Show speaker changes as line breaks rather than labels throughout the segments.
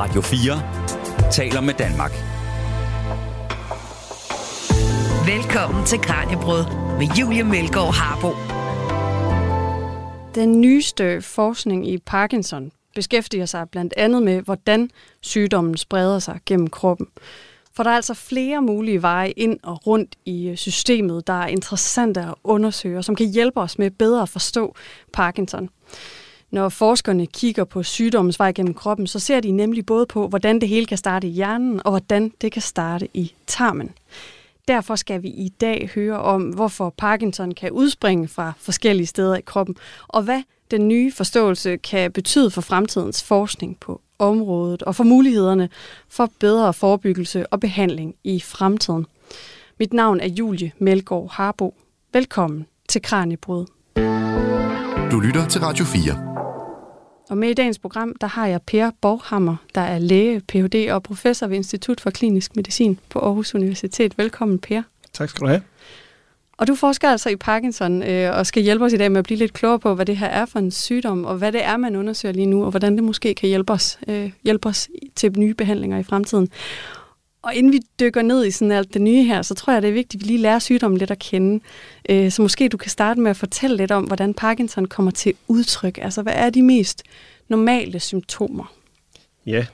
Radio 4 taler med Danmark.
Velkommen til Kranjebrød med Julie Melgaard Harbo.
Den nyeste forskning i Parkinson beskæftiger sig blandt andet med, hvordan sygdommen spreder sig gennem kroppen. For der er altså flere mulige veje ind og rundt i systemet, der er interessante at undersøge, og som kan hjælpe os med bedre at forstå Parkinson. Når forskerne kigger på sygdommens vej gennem kroppen, så ser de nemlig både på, hvordan det hele kan starte i hjernen, og hvordan det kan starte i tarmen. Derfor skal vi i dag høre om, hvorfor Parkinson kan udspringe fra forskellige steder i kroppen, og hvad den nye forståelse kan betyde for fremtidens forskning på området og for mulighederne for bedre forebyggelse og behandling i fremtiden. Mit navn er Julie Melgaard Harbo. Velkommen til Kranjebrud.
Du lytter til Radio 4.
Og med i dagens program, der har jeg Per Borghammer, der er læge, Ph.D. og professor ved Institut for Klinisk Medicin på Aarhus Universitet. Velkommen, Per.
Tak skal du have.
Og du forsker altså i Parkinson øh, og skal hjælpe os i dag med at blive lidt klogere på, hvad det her er for en sygdom, og hvad det er, man undersøger lige nu, og hvordan det måske kan hjælpe os, øh, hjælpe os til nye behandlinger i fremtiden. Og inden vi dykker ned i sådan alt det nye her, så tror jeg, det er vigtigt, at vi lige lærer sygdommen lidt at kende. Øh, så måske du kan starte med at fortælle lidt om, hvordan Parkinson kommer til udtryk. Altså, hvad er de mest normale symptomer?
Ja,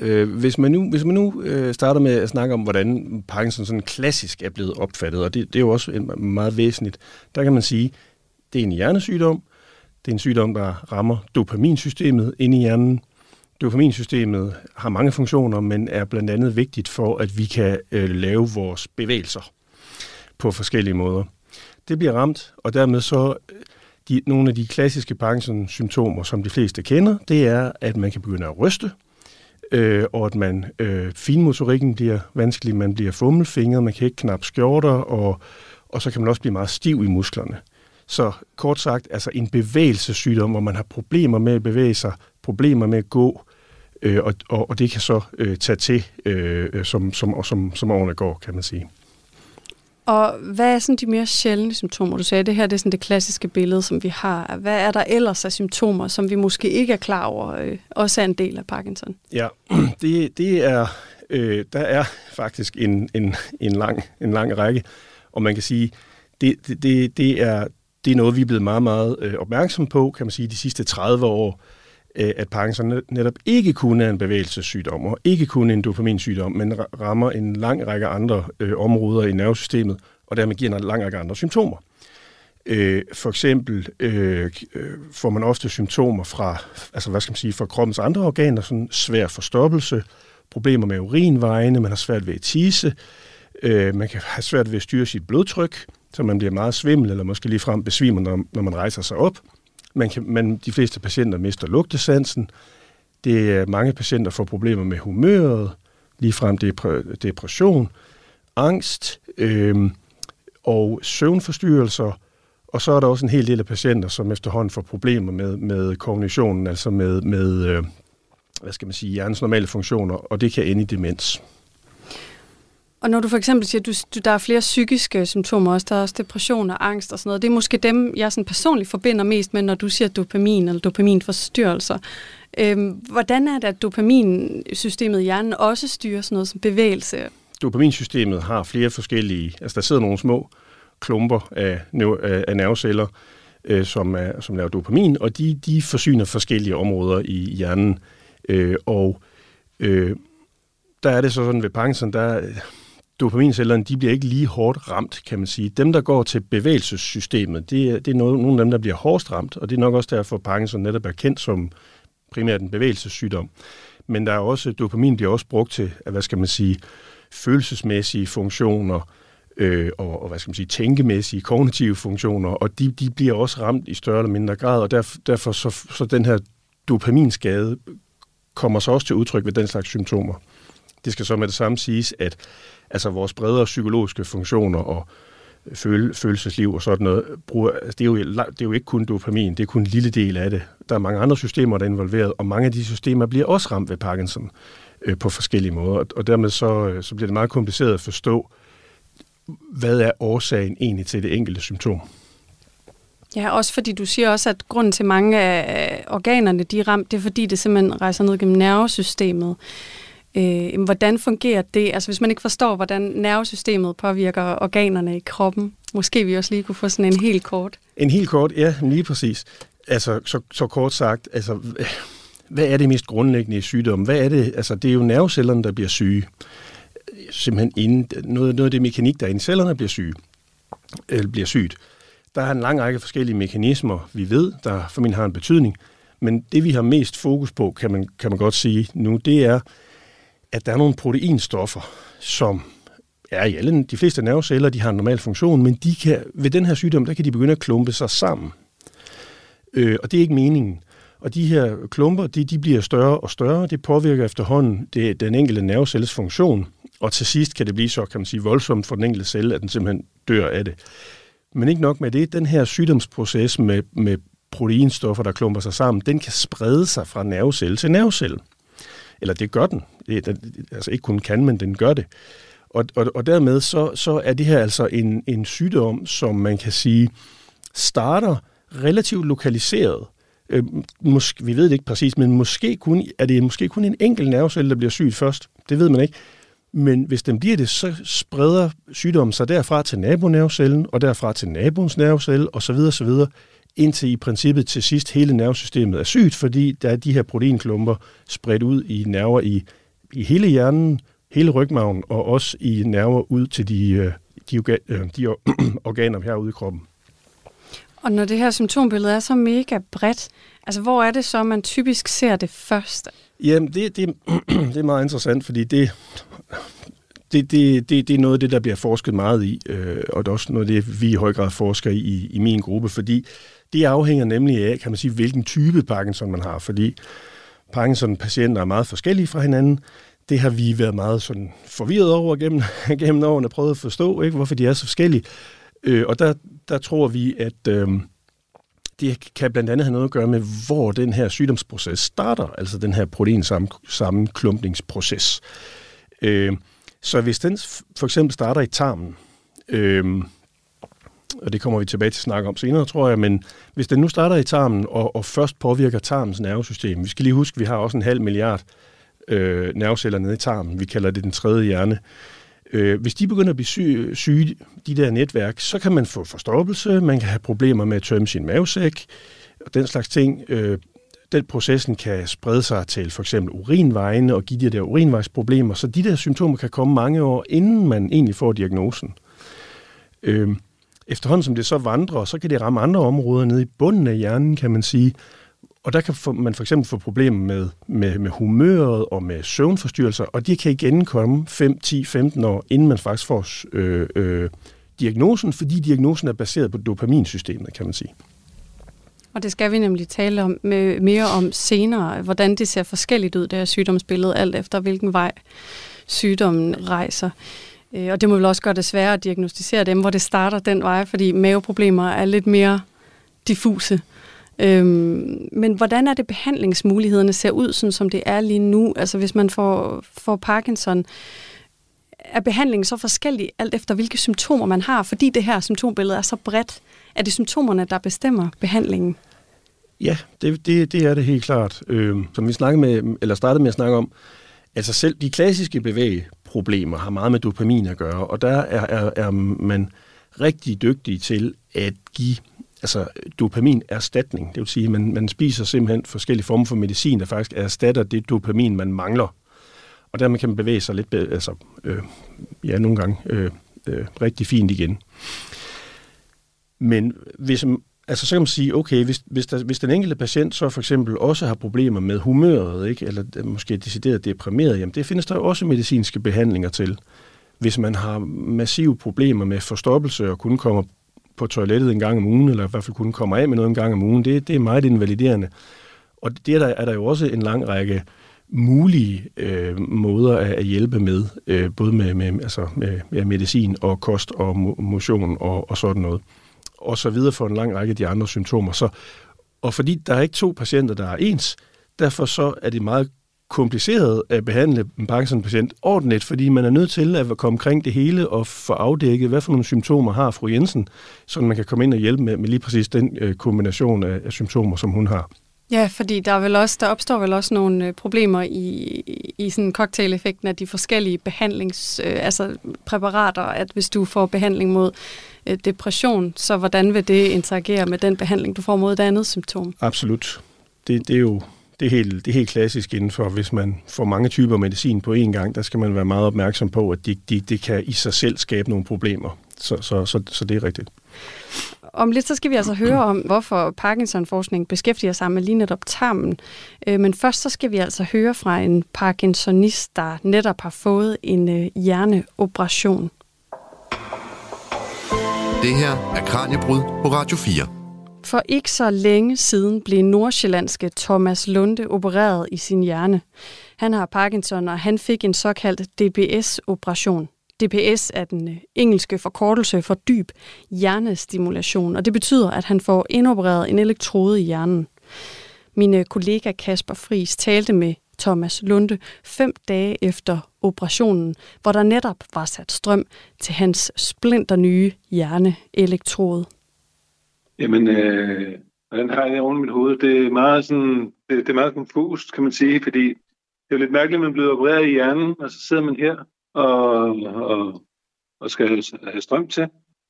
øh, hvis man nu, hvis man nu øh, starter med at snakke om, hvordan Parkinson sådan klassisk er blevet opfattet, og det, det er jo også meget væsentligt, der kan man sige, det er en hjernesygdom, det er en sygdom, der rammer dopaminsystemet inde i hjernen, Dopaminsystemet har mange funktioner, men er blandt andet vigtigt for, at vi kan øh, lave vores bevægelser på forskellige måder. Det bliver ramt, og dermed så øh, de, nogle af de klassiske Parkinson-symptomer, som de fleste kender, det er, at man kan begynde at ryste, øh, og at man øh, finmotorikken bliver vanskelig, man bliver fummelfingret, man kan ikke knap skjorter, og, og så kan man også blive meget stiv i musklerne. Så kort sagt, altså en bevægelsessygdom, hvor man har problemer med at bevæge sig, problemer med at gå, øh, og, og, og det kan så øh, tage til, øh, som, som, som, som årene går, kan man sige.
Og hvad er sådan de mere sjældne symptomer? Du sagde, at det her det er sådan det klassiske billede, som vi har. Hvad er der ellers af symptomer, som vi måske ikke er klar over, øh, også er en del af Parkinson?
Ja, det, det er, øh, der er faktisk en, en, en, lang, en lang række, og man kan sige, det, det, det, er, det er noget, vi er blevet meget, meget øh, opmærksom på, kan man sige, de sidste 30 år, øh, Øh, at Parkinson netop ikke kun er en bevægelsessygdom, og ikke kun en dopaminsygdom, men rammer en lang række andre øh, områder i nervesystemet, og dermed giver en lang række andre symptomer. Øh, for eksempel øh, øh, får man ofte symptomer fra, altså hvad skal man sige, fra kroppens andre organer, sådan svær forstoppelse, problemer med urinvejene, man har svært ved at tisse, øh, man kan have svært ved at styre sit blodtryk, så man bliver meget svimmel, eller måske ligefrem besvimer, når, når man rejser sig op. Man kan, man, de fleste patienter mister lugtesansen. Det er mange patienter får problemer med humøret, ligefrem depression, angst øh, og søvnforstyrrelser. Og så er der også en hel del af patienter, som efterhånden får problemer med, med kognitionen, altså med, med øh, hvad skal man sige, hjernens normale funktioner, og det kan ende i demens.
Og når du for eksempel siger, at du, du, der er flere psykiske symptomer også, der er også depression og angst og sådan noget, det er måske dem, jeg sådan personligt forbinder mest med, når du siger dopamin eller dopaminforstyrrelser. Øhm, hvordan er det, at dopaminsystemet i hjernen også styrer sådan noget som bevægelse?
Dopaminsystemet har flere forskellige, altså der sidder nogle små klumper af, af nerveceller, øh, som, er, som laver dopamin, og de, de forsyner forskellige områder i hjernen. Øh, og øh, der er det så sådan ved Parkinson, der dopamincellerne, de bliver ikke lige hårdt ramt, kan man sige. Dem, der går til bevægelsessystemet, det det er nogle, nogle af dem, der bliver hårdest ramt, og det er nok også derfor, at Parkinson netop er kendt som primært en bevægelsessygdom. Men der er også, dopamin bliver også brugt til, hvad skal man sige, følelsesmæssige funktioner, øh, og, og hvad skal man sige, tænkemæssige, kognitive funktioner, og de, de bliver også ramt i større eller mindre grad, og derfor, derfor så, så den her dopaminskade kommer så også til udtryk ved den slags symptomer. Det skal så med det samme siges, at altså vores bredere psykologiske funktioner og føle, følelsesliv og sådan noget, bruger, altså det, er jo, det er jo ikke kun dopamin, det er kun en lille del af det. Der er mange andre systemer, der er involveret, og mange af de systemer bliver også ramt ved Parkinson øh, på forskellige måder, og dermed så, øh, så bliver det meget kompliceret at forstå, hvad er årsagen egentlig til det enkelte symptom.
Ja, også fordi du siger også, at grunden til mange af organerne, de er ramt, det er fordi, det simpelthen rejser ned gennem nervesystemet. Øh, hvordan fungerer det? Altså hvis man ikke forstår, hvordan nervesystemet påvirker organerne i kroppen, måske vi også lige kunne få sådan en helt kort.
En helt kort, ja, lige præcis. Altså, så, så kort sagt, altså, hvad er det mest grundlæggende i sygdommen? Hvad er det? Altså, det er jo nervecellerne, der bliver syge. Simpelthen inden, noget, noget af det mekanik, der er i cellerne, bliver syge. Eller bliver sygt. Der er en lang række forskellige mekanismer, vi ved, der formentlig har en betydning. Men det, vi har mest fokus på, kan man, kan man godt sige nu, det er, at der er nogle proteinstoffer, som er i alle de fleste nerveceller, de har en normal funktion, men de kan, ved den her sygdom, der kan de begynde at klumpe sig sammen. Øh, og det er ikke meningen. Og de her klumper, de, de bliver større og større. Det påvirker efterhånden det, den enkelte nervecelles funktion. Og til sidst kan det blive så, kan man sige, voldsomt for den enkelte celle, at den simpelthen dør af det. Men ikke nok med det, den her sygdomsproces med, med proteinstoffer, der klumper sig sammen, den kan sprede sig fra nervecelle til nervecelle. Eller det gør den. Det, den altså ikke kun kan, men den gør det. Og, og, og dermed så, så er det her altså en, en sygdom, som man kan sige starter relativt lokaliseret. Øh, måske, vi ved det ikke præcis, men måske kun, er det måske kun en enkelt nervecelle, der bliver syg først. Det ved man ikke. Men hvis den bliver det, så spreder sygdommen sig derfra til nabonervecellen, og derfra til naboens nervecelle, osv. osv., indtil i princippet til sidst hele nervesystemet er sygt, fordi der er de her proteinklumper spredt ud i nerver i, i hele hjernen, hele rygmagen, og også i nerver ud til de, øh, de, øh, de organer herude i kroppen.
Og når det her symptombillede er så mega bredt, altså hvor er det så, man typisk ser det først?
Jamen, det, det, det er meget interessant, fordi det, det, det, det, det er noget af det, der bliver forsket meget i, øh, og det er også noget af det, vi i høj grad forsker i i min gruppe, fordi det afhænger nemlig af, kan man sige, hvilken type Parkinson man har, fordi Parkinson-patienter er meget forskellige fra hinanden. Det har vi været meget sådan forvirret over gennem, gennem årene, prøvet at forstå, ikke, hvorfor de er så forskellige. Øh, og der, der tror vi, at øh, det kan blandt andet have noget at gøre med, hvor den her sygdomsproces starter, altså den her proteinsammenklumpningsproces. Øh, så hvis den for eksempel starter i tarmen, øh, og det kommer vi tilbage til at snakke om senere, tror jeg, men hvis den nu starter i tarmen og, og først påvirker tarmens nervesystem, vi skal lige huske, at vi har også en halv milliard øh, nerveceller nede i tarmen, vi kalder det den tredje hjerne, øh, hvis de begynder at blive syge, syge, de der netværk, så kan man få forstoppelse, man kan have problemer med at tømme sin mavesæk, og den slags ting. Øh, den processen kan sprede sig til for eksempel urinvejene og give de der urinvejsproblemer, så de der symptomer kan komme mange år, inden man egentlig får diagnosen. Øh, efterhånden som det så vandrer, så kan det ramme andre områder nede i bunden af hjernen, kan man sige. Og der kan man for eksempel få problemer med, med, med humøret og med søvnforstyrrelser, og de kan igen komme 5, 10, 15 år, inden man faktisk får øh, øh, diagnosen, fordi diagnosen er baseret på dopaminsystemet, kan man sige.
Og det skal vi nemlig tale om med, mere om senere, hvordan det ser forskelligt ud, det her sygdomsbillede, alt efter hvilken vej sygdommen rejser. Øh, og det må vel også gøre det sværere at diagnostisere dem, hvor det starter den vej, fordi maveproblemer er lidt mere diffuse. Øhm, men hvordan er det behandlingsmulighederne ser ud, sådan som det er lige nu? Altså hvis man får, får Parkinson, er behandlingen så forskellig alt efter hvilke symptomer man har, fordi det her symptombillede er så bredt? Er det symptomerne, der bestemmer behandlingen?
Ja, det, det, det er det helt klart. Øhm, som vi snakkede med, eller startede med at snakke om, altså selv de klassiske problemer har meget med dopamin at gøre, og der er, er, er man rigtig dygtig til at give altså dopamin-erstatning. Det vil sige, at man, man spiser simpelthen forskellige former for medicin, der faktisk erstatter det dopamin, man mangler. Og dermed kan man bevæge sig lidt, altså, øh, ja, nogle gange øh, øh, rigtig fint igen. Men hvis, altså, så kan man sige, okay, hvis, hvis, der, hvis den enkelte patient så for eksempel også har problemer med humøret, ikke, eller måske decideret deprimeret, jamen det findes der jo også medicinske behandlinger til. Hvis man har massive problemer med forstoppelse og kun kommer på toilettet en gang om ugen, eller i hvert fald kun kommer af med noget en gang om ugen, det, det er meget invaliderende. Og det er der, er der jo også en lang række mulige øh, måder at, at hjælpe med, øh, både med, med, altså med, ja, medicin og kost og motion og, og sådan noget. Og så videre for en lang række af de andre symptomer. Så, og fordi der er ikke to patienter, der er ens, derfor så er det meget kompliceret at behandle en Parkinson-patient ordentligt, fordi man er nødt til at komme omkring det hele og få afdækket, hvad for nogle symptomer har fru Jensen, så man kan komme ind og hjælpe med, med lige præcis den øh, kombination af, af symptomer, som hun har.
Ja, fordi der, er vel også, der opstår vel også nogle øh, problemer i, i sådan cocktail-effekten af de forskellige behandlings, øh, altså præparater, at hvis du får behandling mod øh, depression, så hvordan vil det interagere med den behandling, du får mod et andet symptom?
Absolut. Det, det er jo det er, helt, det er helt klassisk inden for, hvis man får mange typer medicin på én gang, der skal man være meget opmærksom på, at det de, de kan i sig selv skabe nogle problemer. Så, så, så, så det er rigtigt.
Om lidt så skal vi altså høre om, hvorfor Parkinson-forskning beskæftiger sig med lige netop tarmen. Øh, men først så skal vi altså høre fra en parkinsonist, der netop har fået en øh, hjerneoperation.
Det her er Kranjebrud på Radio 4.
For ikke så længe siden blev nordsjællandske Thomas Lunde opereret i sin hjerne. Han har Parkinson, og han fik en såkaldt DBS-operation. DPS er den øh, engelske forkortelse for dyb hjernestimulation, og det betyder, at han får indopereret en elektrode i hjernen. Min øh, kollega Kasper Fris talte med Thomas Lunde fem dage efter operationen, hvor der netop var sat strøm til hans splinter nye hjerneelektrode.
Jamen, øh, hvordan har jeg det oven i mit hoved? Det er meget sådan, det, det er meget konfust, kan man sige, fordi det er jo lidt mærkeligt, at man bliver opereret i hjernen, og så sidder man her og, og, og skal have strøm til.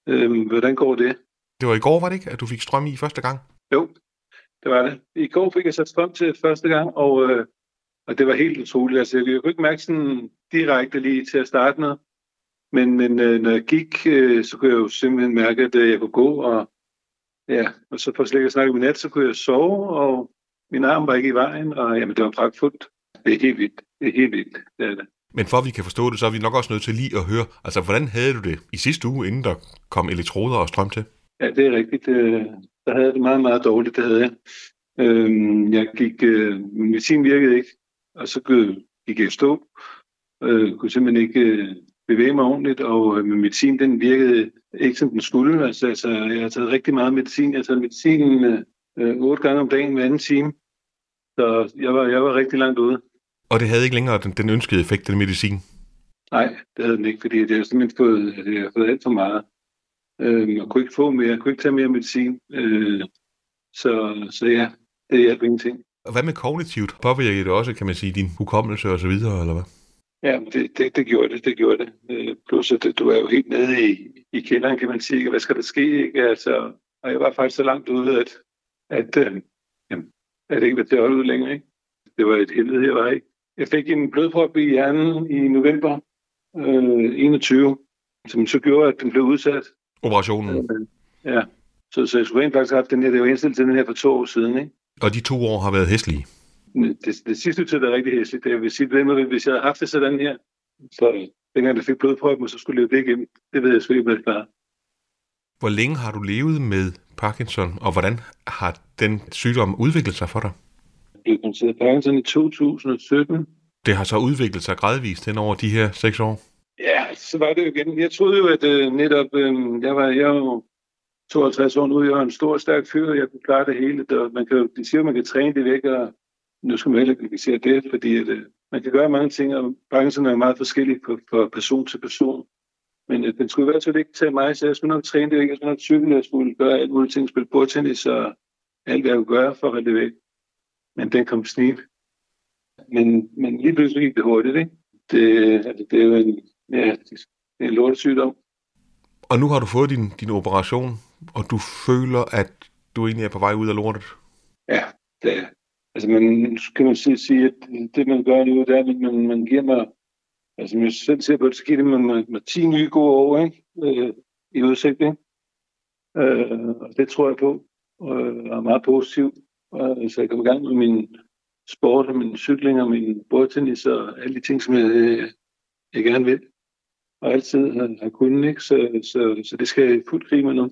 Øhm, hvordan går det?
Det var i går, var det ikke, at du fik strøm i første gang?
Jo, det var det. I går fik jeg sat strøm til første gang, og, øh, og det var helt utroligt. Altså, jeg kunne ikke mærke sådan direkte lige til at starte med. Men, men øh, når jeg gik, øh, så kunne jeg jo simpelthen mærke, at øh, jeg kunne gå. Og, ja, og så for slet ikke at snakke med nat, så kunne jeg sove, og min arm var ikke i vejen. Og jamen, det var pragtfuldt. Det er helt vildt. Det er helt vildt. Det er det.
Men for at vi kan forstå det, så er vi nok også nødt til lige at høre, altså hvordan havde du det i sidste uge, inden der kom elektroder og strøm til?
Ja, det er rigtigt. Der havde det meget, meget dårligt, det havde jeg. Øhm, jeg gik, øh, min medicin virkede ikke, og så gik jeg i stå. Jeg øh, kunne simpelthen ikke øh, bevæge mig ordentligt, og øh, medicin den virkede ikke som den skulle. Altså, altså jeg har taget rigtig meget medicin. Jeg har taget medicinen otte gange om dagen hver anden time. Så jeg var, jeg var rigtig langt ude.
Og det havde ikke længere den, den ønskede effekt, den medicin?
Nej, det havde den ikke, fordi det har simpelthen fået, det har fået alt for meget. Øh, jeg kunne ikke få mere, jeg kunne ikke tage mere medicin. Øh, så, så ja, det hjalp ingenting.
Og hvad med kognitivt? Påvirker det også, kan man sige, din hukommelse og så videre, eller hvad?
Ja, det, det, det gjorde det, det gjorde det. Øh, plus at du er jo helt nede i, i kælderen, kan man sige. Hvad skal der ske? Ikke? Altså, og jeg var faktisk så langt ude, at, at, øh, jamen, at det ikke var til at holde ud længere. Ikke? Det var et helvede, jeg var ikke. Jeg fik en blodprop i hjernen i november øh, 21, som så gjorde, at den blev udsat.
Operationen?
Øh, ja, så, så jeg skulle rent faktisk have haft den her, det var indstillet til den her for to år siden. Ikke?
Og de to år har været hæslige?
Det, det sidste tid er rigtig hæsligt. Det vil sige, at hvis jeg havde haft det sådan her, så dengang jeg fik blodproppen, så skulle jeg leve det igennem. Det ved jeg selvfølgelig ikke, hvad
Hvor længe har du levet med Parkinson, og hvordan har den sygdom udviklet sig for dig?
Blev konstateret Parkinson i 2017.
Det har så udviklet sig gradvist hen over de her seks år?
Ja, så var det jo igen. Jeg troede jo, at uh, netop, uh, jeg var, jeg var 52 år nu, jeg var en stor, stærk fyr, og jeg kunne klare det hele. Der, man kan, de siger, at man kan træne det væk, og nu skal man heller ikke sige det, fordi at, uh, man kan gøre mange ting, og Parkinson er meget forskellig fra person til person. Men uh, den skulle i hvert fald ikke tage mig, så jeg skulle nok træne det væk, jeg skulle nok cykle, jeg skulle gøre alt muligt ting, spille bordtennis og alt, hvad jeg kunne gøre for at det væk men den kom snib. Men, men lige pludselig gik det hurtigt, ikke? Det, altså, det er jo en, ja, det er en lortesygdom.
Og nu har du fået din, din operation, og du føler, at du egentlig er på vej ud af lortet?
Ja, det er. Altså, man kan man sige, sige, at det, man gør nu, det er, at man, man giver mig, altså, jeg selv ser på det, så giver det mig, mig 10 nye gode år, ikke? Øh, i udsigt, ikke? Øh, og det tror jeg på, og er meget positivt. Og så jeg kom i gang med min sport og min cykling og min bordtennis og alle de ting, som jeg, jeg gerne vil. Og altid har, har kunnet, ikke? Så, så, så det skal jeg fuldt krig med nu.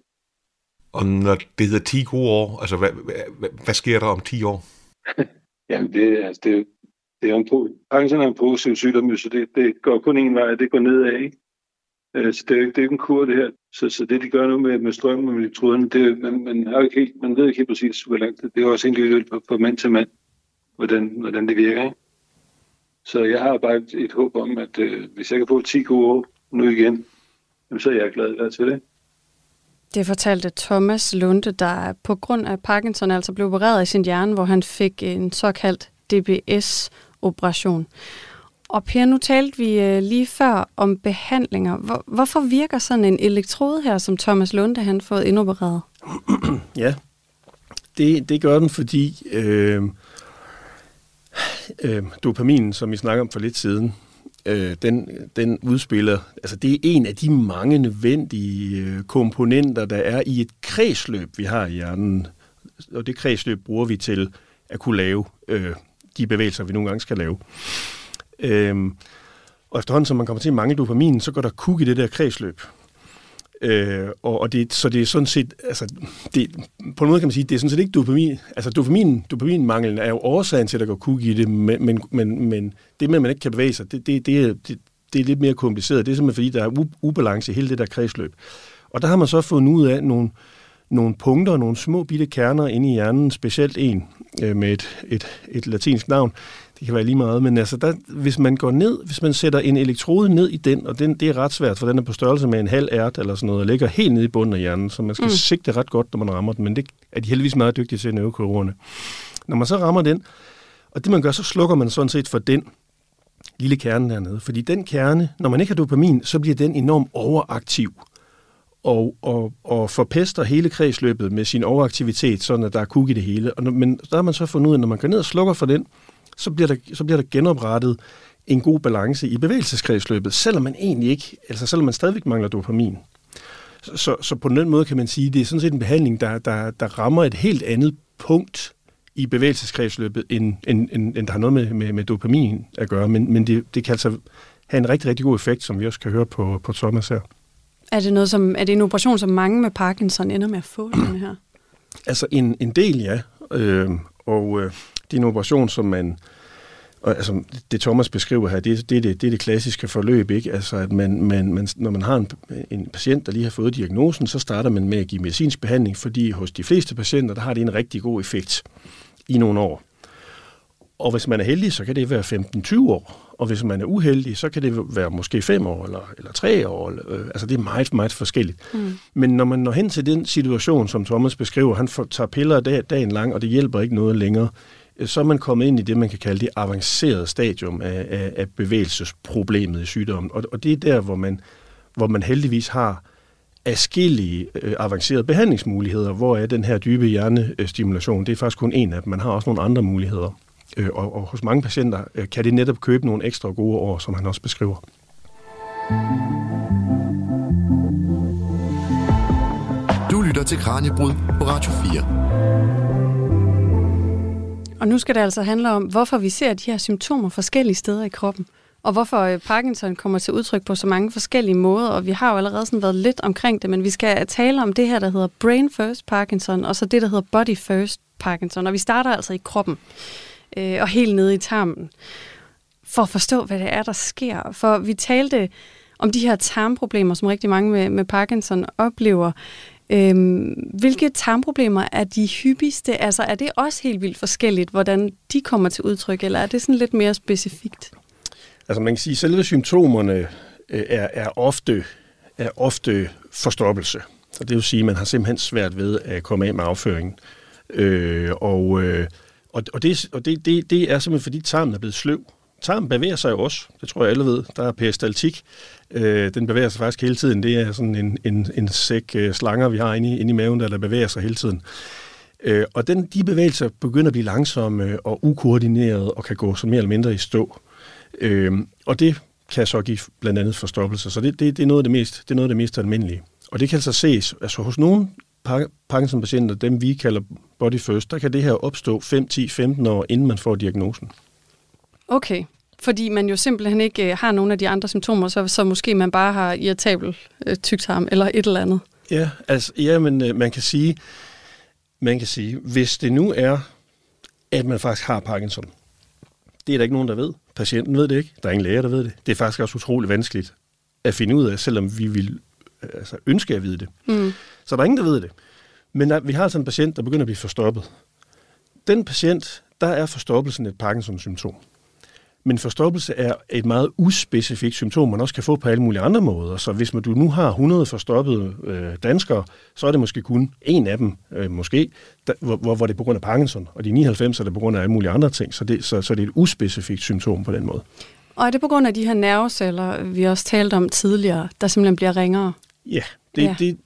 Og når det hedder 10 gode år, altså hvad, hvad, hvad sker der om 10 år?
Jamen det, altså, det, det er en, Parkinson er en positiv sygdom, så det, det går kun en vej, det går nedad, ikke? Øh, så det er, det er ikke en kur, det her. Så, så det, de gør nu med, med strøm og elektroderne, det, man, man, har ikke helt, man ved ikke helt præcis, hvor langt det, det er også individuelt fra, fra mand til mand, hvordan, hvordan det virker. Ikke? Så jeg har bare et, et håb om, at øh, hvis jeg kan få 10 gode år nu igen, jamen, så er jeg glad til det.
Det fortalte Thomas Lunde, der på grund af Parkinson altså blev opereret i sin hjerne, hvor han fik en såkaldt DBS-operation. Og Per, nu talte vi øh, lige før om behandlinger. Hvor, hvorfor virker sådan en elektrode her, som Thomas Lunde han fået indopereret?
ja, det, det gør den, fordi øh, øh, dopaminen, som vi snakker om for lidt siden, øh, den, den udspiller, altså det er en af de mange nødvendige øh, komponenter, der er i et kredsløb, vi har i hjernen. Og det kredsløb bruger vi til at kunne lave øh, de bevægelser, vi nogle gange skal lave. Øh, og efterhånden, som man kommer til at mangle dopamin, så går der kug i det der kredsløb. Øh, og, og det, så det er sådan set, altså, det, på en måde kan man sige, det er sådan set ikke dopamin, altså dopamin, dopaminmangelen er jo årsagen til, at der går kug i det, men, men, men, men det med, at man ikke kan bevæge sig, det, det, det, er, det, det er lidt mere kompliceret. Det er simpelthen, fordi der er ubalance i hele det der kredsløb. Og der har man så fundet ud af nogle, nogle punkter, nogle små bitte kerner inde i hjernen, specielt en øh, med et, et, et latinsk navn, det kan være lige meget, men altså, der, hvis man går ned, hvis man sætter en elektrode ned i den, og den, det er ret svært, for den er på størrelse med en halv ært eller sådan noget, og ligger helt nede i bunden af hjernen, så man skal mm. sigte ret godt, når man rammer den, men det er de heldigvis meget dygtige til, neurokirurgerne. Når man så rammer den, og det man gør, så slukker man sådan set for den lille kerne dernede, fordi den kerne, når man ikke har dopamin, så bliver den enormt overaktiv og, og, og forpester hele kredsløbet med sin overaktivitet, sådan at der er kug i det hele. Og, men der har man så fundet ud af, at når man går ned og slukker for den, så bliver der, så bliver der genoprettet en god balance i bevægelseskredsløbet, selvom man egentlig ikke, altså selvom man stadigvæk mangler dopamin. Så, så på den måde kan man sige, at det er sådan set en behandling, der, der, der rammer et helt andet punkt i bevægelseskredsløbet, end, end, end, end der har noget med, med, med dopamin at gøre. Men, men det, det kan altså have en rigtig, rigtig god effekt, som vi også kan høre på, på Thomas her.
Er det, noget, som, er det en operation, som mange med Parkinson ender med at få, den her?
Altså en, en del, ja. Øh, og øh, det er en operation, som man... Og, altså, det Thomas beskriver her, det, det, det, det er det klassiske forløb, ikke? Altså, at man, man, man, når man har en, en patient, der lige har fået diagnosen, så starter man med at give medicinsk behandling, fordi hos de fleste patienter, der har det en rigtig god effekt i nogle år. Og hvis man er heldig, så kan det være 15-20 år. Og hvis man er uheldig, så kan det være måske 5 år eller, eller 3 år. Øh, altså det er meget, meget forskelligt. Mm. Men når man når hen til den situation, som Thomas beskriver, han får, tager piller dag, dagen lang, og det hjælper ikke noget længere, Øh, så er man kommet ind i det, man kan kalde det avancerede stadium af, af, af bevægelsesproblemet i sygdommen. Og, og det er der, hvor man, hvor man heldigvis har afskillige øh, avancerede behandlingsmuligheder, hvor er den her dybe hjernestimulation, det er faktisk kun en af dem. Man har også nogle andre muligheder. Øh, og, og hos mange patienter øh, kan det netop købe nogle ekstra gode år, som han også beskriver.
Du lytter til Kranjebrud på Radio 4.
Og nu skal det altså handle om, hvorfor vi ser de her symptomer forskellige steder i kroppen. Og hvorfor øh, Parkinson kommer til udtryk på så mange forskellige måder. Og vi har jo allerede sådan været lidt omkring det, men vi skal øh, tale om det her, der hedder Brain First Parkinson, og så det, der hedder Body First Parkinson. Og vi starter altså i kroppen, øh, og helt nede i tarmen, for at forstå, hvad det er, der sker. For vi talte om de her tarmproblemer, som rigtig mange med, med Parkinson oplever. Øhm, hvilke tarmproblemer er de hyppigste? Altså er det også helt vildt forskelligt, hvordan de kommer til udtryk, eller er det sådan lidt mere specifikt?
Altså man kan sige, at selve symptomerne øh, er, er, ofte, er ofte forstoppelse. Så det vil sige, at man har simpelthen svært ved at komme af med afføringen. Øh, og øh, og, og, det, og det, det, det er simpelthen fordi tarmen er blevet sløv. Tarmen bevæger sig jo også, det tror jeg alle ved. Der er peristaltik, Øh, den bevæger sig faktisk hele tiden. Det er sådan en, en, en sæk øh, slanger, vi har inde i, inde i maven, der, der bevæger sig hele tiden. Øh, og den, de bevægelser begynder at blive langsomme og ukoordinerede og kan gå så mere eller mindre i stå. Øh, og det kan så give blandt andet forstoppelse. Så det, det, det, er noget af det mest, det er noget af det mest almindelige. Og det kan altså ses, altså hos nogle Parkinson-patienter, dem vi kalder body first, der kan det her opstå 5, 10, 15 år, inden man får diagnosen.
Okay, fordi man jo simpelthen ikke øh, har nogle af de andre symptomer, så, så måske man bare har irritabel øh, tygtarm eller et eller andet.
Ja, altså, ja, men øh, man kan sige, man kan sige, hvis det nu er, at man faktisk har Parkinson, det er der ikke nogen, der ved. Patienten ved det ikke. Der er ingen læger, der ved det. Det er faktisk også utrolig vanskeligt at finde ud af, selvom vi vil altså, ønske at vide det. Mm. Så der er ingen, der ved det. Men der, vi har altså en patient, der begynder at blive forstoppet. Den patient, der er forstoppelsen et Parkinson-symptom. Men forstoppelse er et meget uspecifikt symptom, man også kan få på alle mulige andre måder. Så hvis man, du nu har 100 forstoppede øh, danskere, så er det måske kun en af dem, øh, måske, der, hvor, hvor det er på grund af Parkinson, og de 99 er det på grund af alle mulige andre ting. Så det, så, så det er et uspecifikt symptom på den måde.
Og er det på grund af de her nerveceller, vi også talte om tidligere, der simpelthen bliver ringere?
Ja, det, ja. det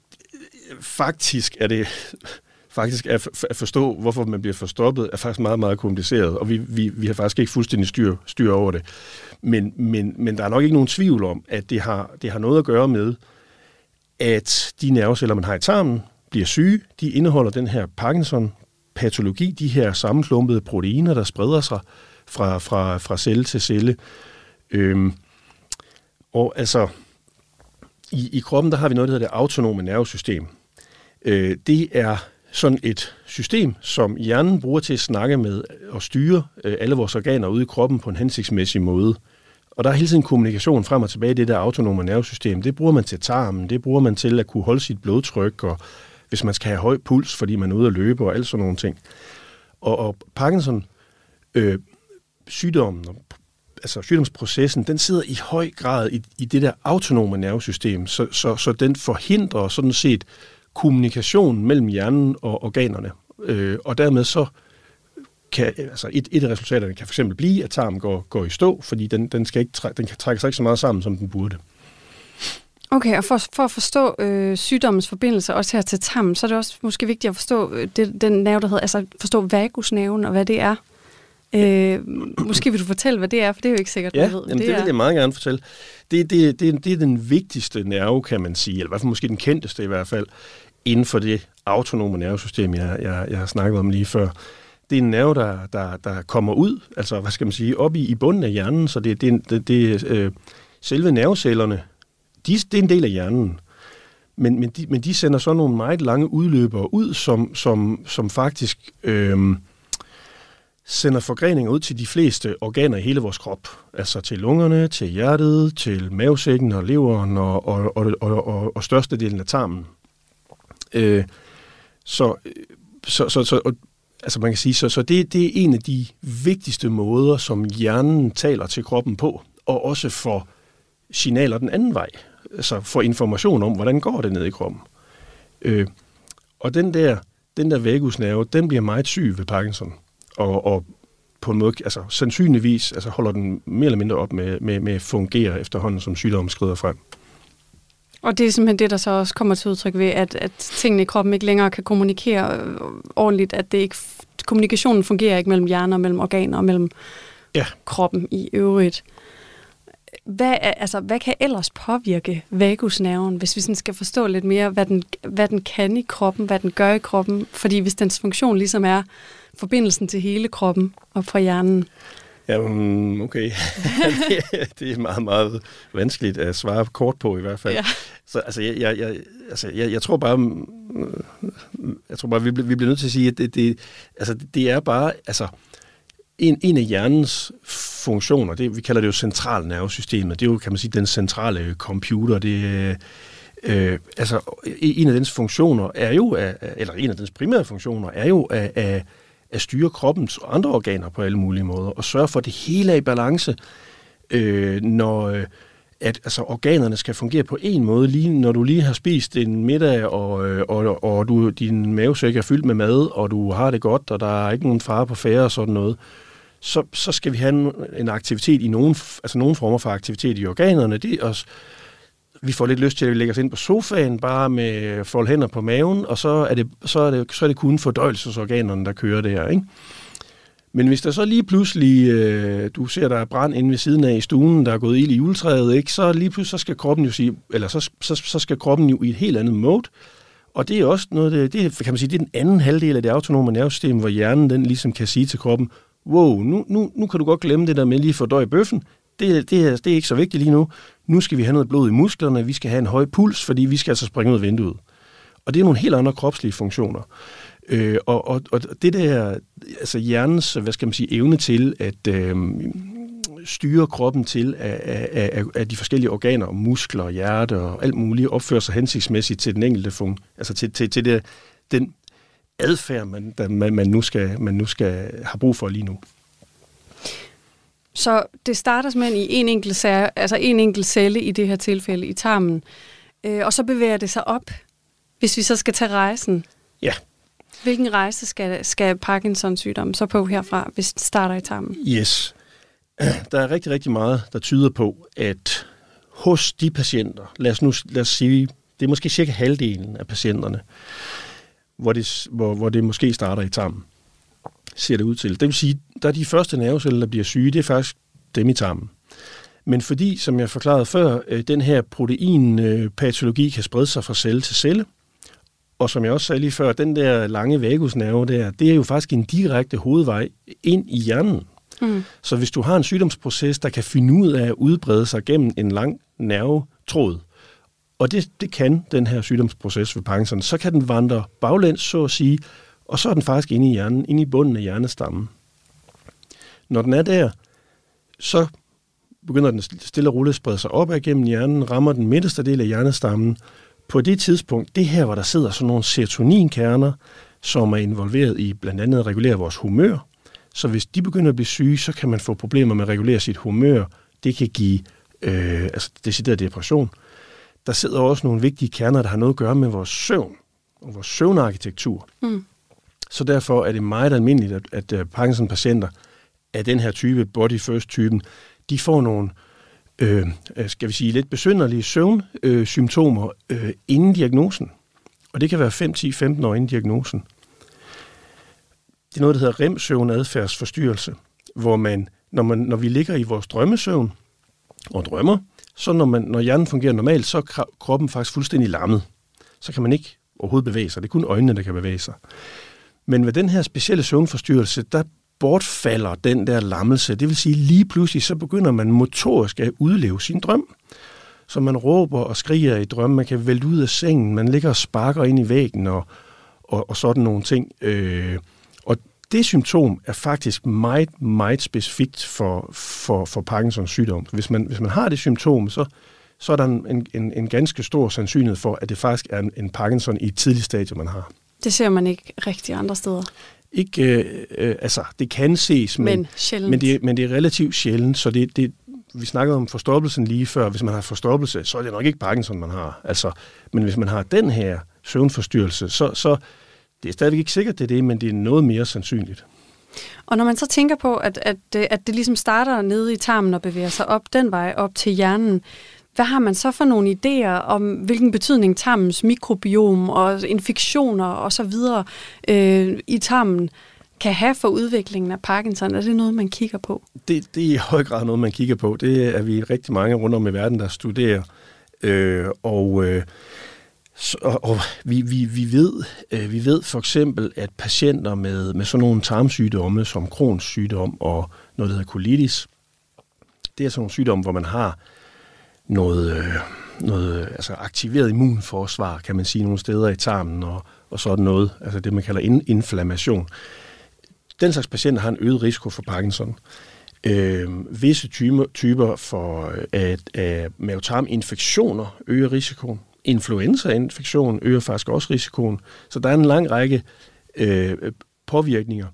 faktisk er det faktisk at, at forstå, hvorfor man bliver forstoppet, er faktisk meget, meget kompliceret, og vi, vi, vi har faktisk ikke fuldstændig styr, styr over det. Men, men, men der er nok ikke nogen tvivl om, at det har, det har noget at gøre med, at de nerveceller, man har i tarmen, bliver syge. De indeholder den her Parkinson-patologi, de her sammenklumpede proteiner, der spreder sig fra, fra, fra celle til celle. Øhm, og altså, i, i kroppen, der har vi noget, der hedder det autonome nervesystem. Øh, det er sådan et system, som hjernen bruger til at snakke med og styre øh, alle vores organer ude i kroppen på en hensigtsmæssig måde. Og der er hele tiden kommunikation frem og tilbage i det der autonome nervesystem. Det bruger man til tarmen, det bruger man til at kunne holde sit blodtryk, og hvis man skal have høj puls, fordi man er ude at løbe og alt sådan nogle ting. Og, og Parkinson øh, sygdommen, altså sygdomsprocessen, den sidder i høj grad i, i det der autonome nervesystem, så, så, så den forhindrer sådan set kommunikation mellem hjernen og organerne. Øh, og dermed så kan, altså et, et af resultaterne kan fx blive, at tarmen går, går i stå, fordi den, den, skal ikke træ, den kan trække sig ikke så meget sammen, som den burde.
Okay, og for, for at forstå øh, sygdommens forbindelse også her til tarmen, så er det også måske vigtigt at forstå øh, det, den nerve, der hedder, altså forstå vagusnerven og hvad det er. Øh, måske vil du fortælle, hvad det er, for det er jo ikke sikkert,
ja,
du ved.
Jamen, det, det vil jeg meget gerne fortælle. Det, det, det, det er den vigtigste nerve, kan man sige, eller i hvert fald måske den kendteste i hvert fald, inden for det autonome nervesystem, jeg, jeg, jeg har snakket om lige før. Det er en nerve, der, der, der kommer ud, altså hvad skal man sige, op i, i bunden af hjernen, så det, det, det, det øh, selve nervecellerne, de, det er en del af hjernen. Men, men, de, men de sender så nogle meget lange udløbere ud, som, som, som faktisk øh, sender forgreninger ud til de fleste organer i hele vores krop. Altså til lungerne, til hjertet, til mavesækken og leveren og, og, og, og, og, og størstedelen af tarmen. Øh, så, øh, så, så, så og, altså man kan sige, så, så det, det er en af de vigtigste måder, som hjernen taler til kroppen på, og også for signaler den anden vej. Altså for information om, hvordan går det ned i kroppen. Øh, og den der, den der vagusnerve, den bliver meget syg ved Parkinson. Og, og på en måde, altså sandsynligvis, altså holder den mere eller mindre op med, med, med at fungere efterhånden, som sygdommen skrider frem.
Og det er simpelthen det, der så også kommer til udtryk ved, at, at tingene i kroppen ikke længere kan kommunikere øh, ordentligt, at det ikke, kommunikationen fungerer ikke mellem hjerner, mellem organer og mellem ja. kroppen i øvrigt. Hvad, altså, hvad kan ellers påvirke vagusnerven, hvis vi sådan skal forstå lidt mere, hvad den, hvad den kan i kroppen, hvad den gør i kroppen? Fordi hvis dens funktion ligesom er forbindelsen til hele kroppen og fra hjernen,
Ja, okay. det er meget, meget vanskeligt at svare kort på i hvert fald. Ja. Så altså, jeg, jeg, jeg, altså, jeg, jeg tror bare, jeg tror bare, vi, vi bliver nødt til at sige, at det, det, altså, det er bare, altså, en, en af hjernens funktioner, det, vi kalder det jo centralnervesystemet, det er jo, kan man sige, den centrale computer, det øh, altså, en af dens funktioner er jo, eller en af dens primære funktioner er jo at, at at styre kroppens og andre organer på alle mulige måder, og sørge for, at det hele er i balance, øh, når øh, at altså, organerne skal fungere på en måde, lige når du lige har spist en middag, og, øh, og, og du, din mavesæk er fyldt med mad, og du har det godt, og der er ikke nogen fare på færre og sådan noget, så, så skal vi have en, en aktivitet i nogen, altså nogen former for aktivitet i organerne. Det er også, vi får lidt lyst til, at vi lægger os ind på sofaen, bare med fold hænder på maven, og så er det, så er det, så er det kun fordøjelsesorganerne, der kører det her. Ikke? Men hvis der så lige pludselig, øh, du ser, der er brand inde ved siden af i stuen, der er gået ild i juletræet, ikke? så lige pludselig så skal kroppen jo sige, eller så, så, så skal kroppen jo i et helt andet mode, og det er også noget, det, det, kan man sige, det er den anden halvdel af det autonome nervesystem, hvor hjernen den ligesom kan sige til kroppen, wow, nu, nu, nu kan du godt glemme det der med lige at fordøje bøffen, det, det, her, det er ikke så vigtigt lige nu. Nu skal vi have noget blod i musklerne, vi skal have en høj puls, fordi vi skal altså springe ud af vinduet. Og det er nogle helt andre kropslige funktioner. Øh, og, og, og det der, altså hjernens, hvad skal man sige, evne til at øh, styre kroppen til, at, at, at, at de forskellige organer, muskler, hjerte og alt muligt opfører sig hensigtsmæssigt til den enkelte funktion, altså til, til, til det, den adfærd, man, man, man, nu skal, man nu skal have brug for lige nu.
Så det starter simpelthen i en enkelt, sær, altså en enkelt celle i det her tilfælde, i tarmen. Øh, og så bevæger det sig op, hvis vi så skal tage rejsen.
Ja.
Hvilken rejse skal, skal Parkinsons sygdom så på herfra, hvis det starter i tarmen?
Yes. Der er rigtig, rigtig meget, der tyder på, at hos de patienter, lad os nu lad os sige, det er måske cirka halvdelen af patienterne, hvor det, hvor, hvor det måske starter i tarmen, ser det ud til. Det vil sige, der er de første nerveceller, der bliver syge, det er faktisk dem i tarmen. Men fordi, som jeg forklarede før, øh, den her proteinpatologi kan sprede sig fra celle til celle, og som jeg også sagde lige før, den der lange vagusnerve der, det er jo faktisk en direkte hovedvej ind i hjernen. Mm. Så hvis du har en sygdomsproces, der kan finde ud af at udbrede sig gennem en lang nervetråd, og det, det kan den her sygdomsproces ved Parkinson, så kan den vandre baglæns, så at sige, og så er den faktisk inde i hjernen, inde i bunden af hjernestammen. Når den er der, så begynder den stille og roligt at sprede sig op igennem hjernen, rammer den midterste del af hjernestammen. På det tidspunkt, det her, hvor der sidder sådan nogle serotoninkerner, som er involveret i blandt andet at regulere vores humør. Så hvis de begynder at blive syge, så kan man få problemer med at regulere sit humør. Det kan give øh, altså decideret depression. Der sidder også nogle vigtige kerner, der har noget at gøre med vores søvn og vores søvnarkitektur. Mm. Så derfor er det meget almindeligt, at, at øh, Parkinson-patienter af den her type, body first-typen, de får nogle, øh, øh skal vi sige, lidt besynderlige søvnsymptomer øh, øh, inden diagnosen. Og det kan være 5, 10, 15 år inden diagnosen. Det er noget, der hedder REM-søvn-adfærdsforstyrrelse, hvor man, når, man, når vi ligger i vores drømmesøvn og drømmer, så når, man, når hjernen fungerer normalt, så er kroppen faktisk fuldstændig lammet. Så kan man ikke overhovedet bevæge sig. Det er kun øjnene, der kan bevæge sig. Men med den her specielle søvnforstyrrelse, der bortfalder den der lammelse. Det vil sige, lige pludselig så begynder man motorisk at udleve sin drøm. Så man råber og skriger i drømmen, man kan vælte ud af sengen, man ligger og sparker ind i væggen og, og, og sådan nogle ting. Øh, og det symptom er faktisk meget, meget specifikt for, for, for Parkinsons sygdom. Hvis man, hvis man har det symptom, så, så er der en, en, en ganske stor sandsynlighed for, at det faktisk er en, en Parkinson i et tidligt stadie, man har.
Det ser man ikke rigtig andre steder.
Ikke, øh, øh, altså, det kan ses, men, men, men, det, men det er relativt sjældent, så det, det, vi snakkede om forstoppelsen lige før. Hvis man har forstoppelse, så er det nok ikke Parkinson, man har. Altså, men hvis man har den her søvnforstyrrelse, så, så det er stadigvæk ikke sikkert, det er det, men det er noget mere sandsynligt.
Og når man så tænker på, at, at, at det ligesom starter nede i tarmen og bevæger sig op den vej op til hjernen, hvad har man så for nogle idéer om, hvilken betydning tarmens mikrobiom og infektioner og så videre øh, i tarmen kan have for udviklingen af Parkinson? Er det noget, man kigger på?
Det, det er i høj grad noget, man kigger på. Det er vi rigtig mange rundt om i verden, der studerer. Øh, og øh, så, og vi, vi, vi, ved, øh, vi ved for eksempel, at patienter med, med sådan nogle tarmsygdomme som Crohns sygdom og noget, der hedder colitis, det er sådan nogle sygdomme, hvor man har noget, øh, noget øh, altså aktiveret immunforsvar, kan man sige, nogle steder i tarmen og, og sådan noget, altså det, man kalder in, inflammation. Den slags patienter har en øget risiko for Parkinson. Øh, visse typer, typer for øh, at, at mavetarminfektioner øger risikoen. Influenzainfektion øger faktisk også risikoen. Så der er en lang række øh, påvirkninger.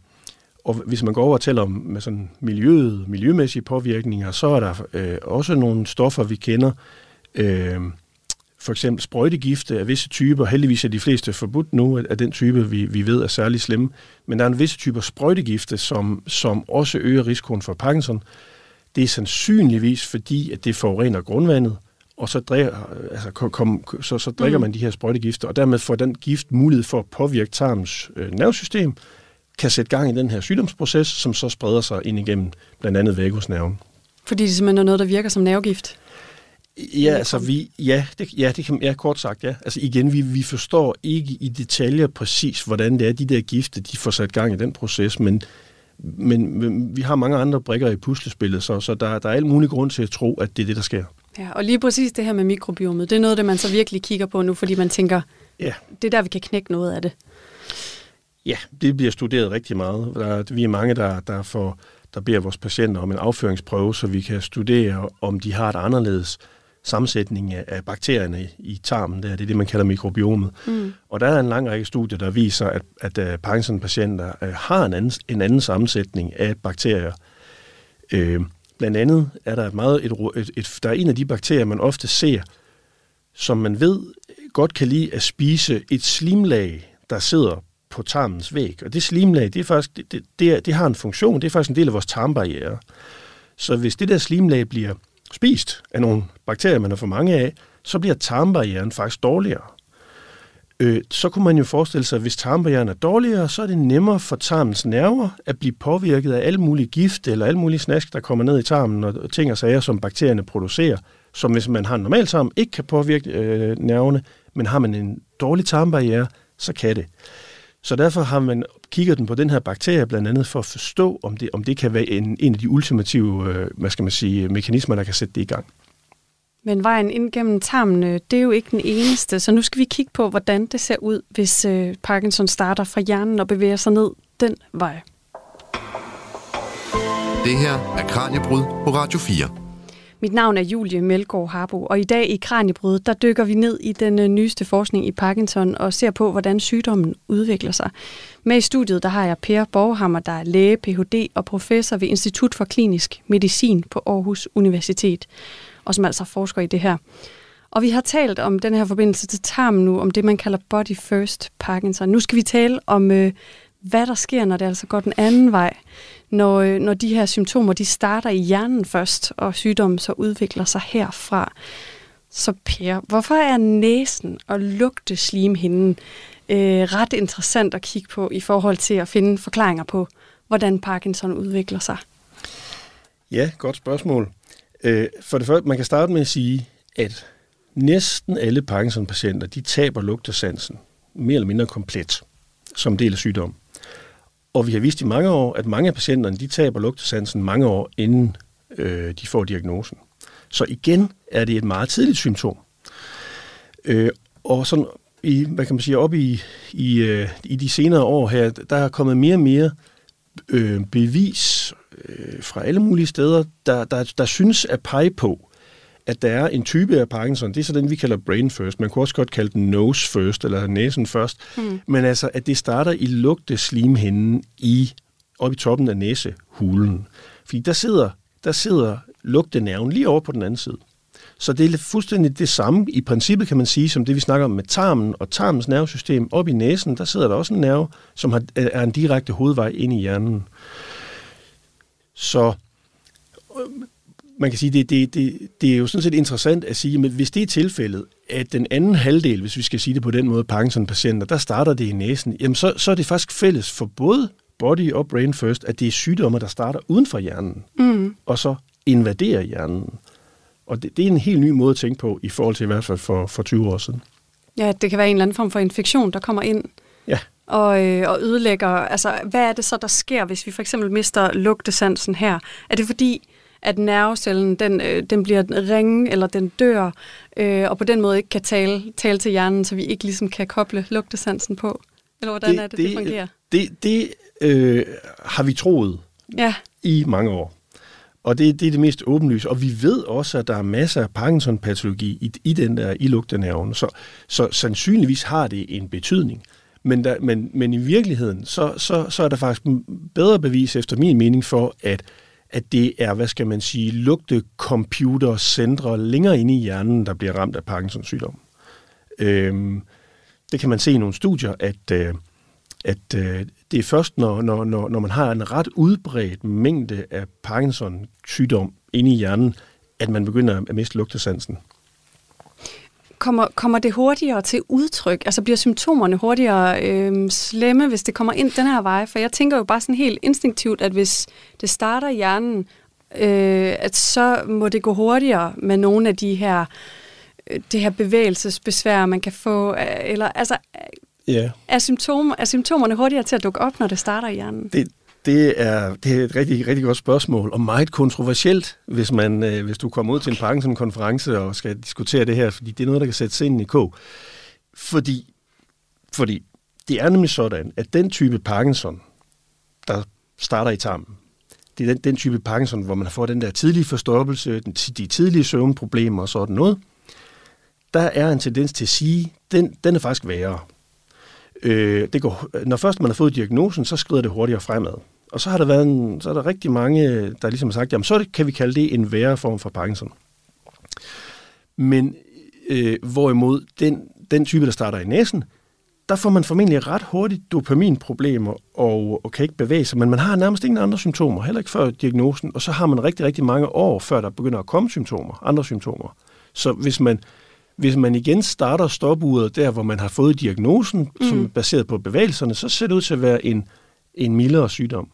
Og hvis man går over og tæller om med sådan miljøet, miljømæssige påvirkninger, så er der øh, også nogle stoffer, vi kender. Øh, for eksempel sprøjtegifte af visse typer. Heldigvis er de fleste forbudt nu af den type, vi, vi ved er særlig slemme. Men der er en visse typer sprøjtegifte, som, som også øger risikoen for Parkinson. Det er sandsynligvis fordi, at det forurener grundvandet, og så, drikker, altså, kom, så, så drikker mm. man de her sprøjtegifte, og dermed får den gift mulighed for at påvirke tarmens øh, nervesystem, kan sætte gang i den her sygdomsproces, som så spreder sig ind igennem blandt andet vagusnerven.
Fordi det simpelthen er noget, der virker som nervegift?
Ja, altså vi, ja, det, ja, det kan, ja, kort sagt, ja. Altså igen, vi, vi forstår ikke i detaljer præcis, hvordan det er, de der gifte, de får sat gang i den proces, men, men, men vi har mange andre brikker i puslespillet, så, så der, der er al mulig grund til at tro, at det er det, der sker.
Ja, og lige præcis det her med mikrobiomet, det er noget, det man så virkelig kigger på nu, fordi man tænker, ja. det er der, vi kan knække noget af det.
Ja, det bliver studeret rigtig meget. Der, vi er mange, der, der, får, der beder vores patienter om en afføringsprøve, så vi kan studere, om de har et anderledes sammensætning af, af bakterierne i, tarmen. Det er det, man kalder mikrobiomet. Mm. Og der er en lang række studier, der viser, at, at uh, Parkinson-patienter uh, har en anden, en anden sammensætning af bakterier. Uh, Blandt andet er der et meget et, et, et, der er en af de bakterier, man ofte ser, som man ved godt kan lide at spise et slimlag, der sidder på tarmens væg. Og det slimlag, det, er faktisk, det, det, det, det har en funktion, det er faktisk en del af vores tarmbarriere. Så hvis det der slimlag bliver spist af nogle bakterier, man har for mange af, så bliver tarmbarrieren faktisk dårligere. Øh, så kunne man jo forestille sig, at hvis tarmbarrieren er dårligere, så er det nemmere for tarmens nerver at blive påvirket af alle mulige gift eller alle mulige snask, der kommer ned i tarmen og ting og sager, som bakterierne producerer, som hvis man har en normal tarm, ikke kan påvirke øh, nerverne, men har man en dårlig tarmbarriere, så kan det. Så derfor har man kigget den på den her bakterie, blandt andet for at forstå, om det, om det kan være en, en af de ultimative øh, hvad skal man sige, mekanismer, der kan sætte det i gang.
Men vejen ind gennem tarmen, det er jo ikke den eneste, så nu skal vi kigge på, hvordan det ser ud, hvis øh, Parkinson starter fra hjernen og bevæger sig ned den vej.
Det her er Kranjebrud på Radio 4.
Mit navn er Julie Melgaard Harbo, og i dag i Kranjebryd, der dykker vi ned i den øh, nyeste forskning i Parkinson og ser på, hvordan sygdommen udvikler sig. Med i studiet, der har jeg Per Borghammer, der er læge, Ph.D. og professor ved Institut for Klinisk Medicin på Aarhus Universitet, og som altså forsker i det her. Og vi har talt om den her forbindelse til tarmen nu, om det, man kalder body first Parkinson. Nu skal vi tale om, øh, hvad der sker, når det altså går den anden vej når, øh, når de her symptomer de starter i hjernen først, og sygdommen så udvikler sig herfra. Så Per, hvorfor er næsen og lugte slimhinden øh, ret interessant at kigge på i forhold til at finde forklaringer på, hvordan Parkinson udvikler sig?
Ja, godt spørgsmål. Øh, for det første, man kan starte med at sige, at næsten alle Parkinson-patienter, de taber lugtesansen mere eller mindre komplet som del af sygdommen. Og vi har vist i mange år, at mange af patienterne de taber lugtesansen mange år, inden øh, de får diagnosen. Så igen er det et meget tidligt symptom. Øh, og sådan i, hvad kan man sige, op i, i, øh, i de senere år her, der er kommet mere og mere øh, bevis øh, fra alle mulige steder, der, der, der synes at pege på, at der er en type af Parkinson, det er så den, vi kalder brain first. Man kunne også godt kalde den nose first, eller næsen først. Mm. Men altså, at det starter i lugte slimhinden i, op i toppen af næsehulen. Fordi der sidder, der sidder lugtenerven lige over på den anden side. Så det er fuldstændig det samme i princippet, kan man sige, som det vi snakker om med tarmen og tarmens nervesystem. Op i næsen, der sidder der også en nerve, som har, er en direkte hovedvej ind i hjernen. Så man kan sige, det, det, det, det er jo sådan set interessant at sige, at hvis det er tilfældet, at den anden halvdel, hvis vi skal sige det på den måde, Parkinson-patienter, der starter det i næsen, jamen så, så er det faktisk fælles for både body og brain first, at det er sygdomme, der starter uden for hjernen, mm. og så invaderer hjernen. Og det, det er en helt ny måde at tænke på, i forhold til i hvert fald for, for 20 år siden.
Ja, det kan være en eller anden form for infektion, der kommer ind
ja.
og, øh, og ødelægger. Altså, hvad er det så, der sker, hvis vi for eksempel mister lugtesansen her? Er det fordi, at nervecellen den, øh, den bliver ringe, eller den dør, øh, og på den måde ikke kan tale, tale til hjernen, så vi ikke ligesom kan koble lugtesansen på? Eller hvordan det, er det, det, det fungerer?
Det, det øh, har vi troet
ja.
i mange år. Og det, det er det mest åbenlyse. Og vi ved også, at der er masser af Parkinson-patologi i, i den der i lugtenerven. Så, så sandsynligvis har det en betydning. Men, der, men, men i virkeligheden, så, så, så er der faktisk bedre bevis efter min mening for, at at det er, hvad skal man sige, lugtecomputercentre længere inde i hjernen, der bliver ramt af Parkinsons sygdom. Øhm, det kan man se i nogle studier, at, øh, at øh, det er først, når, når, når, når man har en ret udbredt mængde af Parkinsons sygdom inde i hjernen, at man begynder at miste lugtesansen
kommer, kommer det hurtigere til udtryk? Altså bliver symptomerne hurtigere øh, slemme, hvis det kommer ind den her vej? For jeg tænker jo bare sådan helt instinktivt, at hvis det starter i hjernen, øh, at så må det gå hurtigere med nogle af de her, øh, det her bevægelsesbesvær, man kan få. Øh, eller, altså,
yeah.
er, symptomer, er symptomerne hurtigere til at dukke op, når det starter i hjernen?
Det, det er, det er et rigtig, rigtig godt spørgsmål, og meget kontroversielt, hvis, man, øh, hvis du kommer ud til en Parkinson-konference og skal diskutere det her, fordi det er noget, der kan sætte ind i kog. Fordi, fordi det er nemlig sådan, at den type Parkinson, der starter i tarmen, det er den, den type Parkinson, hvor man får den der tidlige forstoppelse, de tidlige søvnproblemer og sådan noget, der er en tendens til at sige, den, den er faktisk værre. Øh, det går, når først man har fået diagnosen, så skrider det hurtigere fremad. Og så har der været en, så er der rigtig mange, der ligesom har sagt, jamen så kan vi kalde det en værre form for Parkinson. Men øh, hvorimod den, den type, der starter i næsen, der får man formentlig ret hurtigt dopaminproblemer og, og kan ikke bevæge sig, men man har nærmest ingen andre symptomer, heller ikke før diagnosen, og så har man rigtig, rigtig mange år, før der begynder at komme symptomer, andre symptomer. Så hvis man, hvis man igen starter stopuret der, hvor man har fået diagnosen, mm. som er baseret på bevægelserne, så ser det ud til at være en, en mildere sygdom.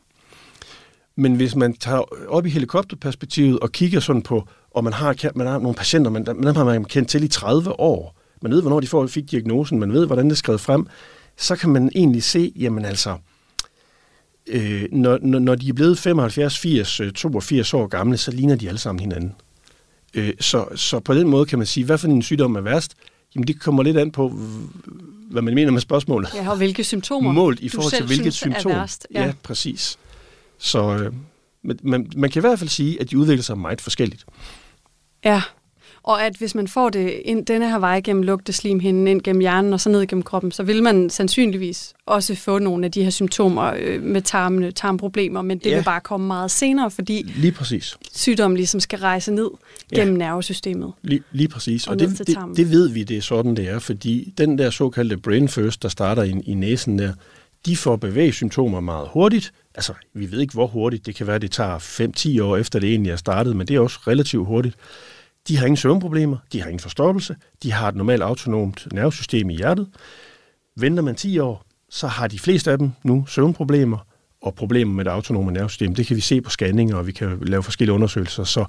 Men hvis man tager op i helikopterperspektivet og kigger sådan på, og man har, man har nogle patienter, man, dem har man kendt til i 30 år, man ved, hvornår de får, fik diagnosen, man ved, hvordan det er skrevet frem, så kan man egentlig se, jamen altså, øh, når, når de er blevet 75, 80, 82 år gamle, så ligner de alle sammen hinanden. Øh, så, så på den måde kan man sige, hvad for en sygdom er værst? Jamen det kommer lidt an på, hvad man mener med spørgsmålet.
Ja, og hvilke symptomer
Målt i forhold til hvilket symptom.
Værst. Ja.
ja, præcis. Så øh, man, man, man kan i hvert fald sige, at de udvikler sig meget forskelligt.
Ja, og at hvis man får det ind denne her vej gennem lugteslimhinden, ind gennem hjernen og så ned gennem kroppen, så vil man sandsynligvis også få nogle af de her symptomer øh, med tarmene, tarmproblemer, men det ja. vil bare komme meget senere, fordi
lige præcis.
sygdommen ligesom skal rejse ned gennem ja. nervesystemet.
Lige, lige præcis, og, og det, det, det ved vi, det er sådan, det er, fordi den der såkaldte brain first, der starter i, i næsen der, de får bevægesymptomer meget hurtigt. Altså, vi ved ikke, hvor hurtigt. Det kan være, det tager 5-10 år efter det egentlig er startet, men det er også relativt hurtigt. De har ingen søvnproblemer, de har ingen forstoppelse, de har et normalt autonomt nervesystem i hjertet. Venter man 10 år, så har de fleste af dem nu søvnproblemer og problemer med det autonome nervesystem. Det kan vi se på scanninger, og vi kan lave forskellige undersøgelser. Så,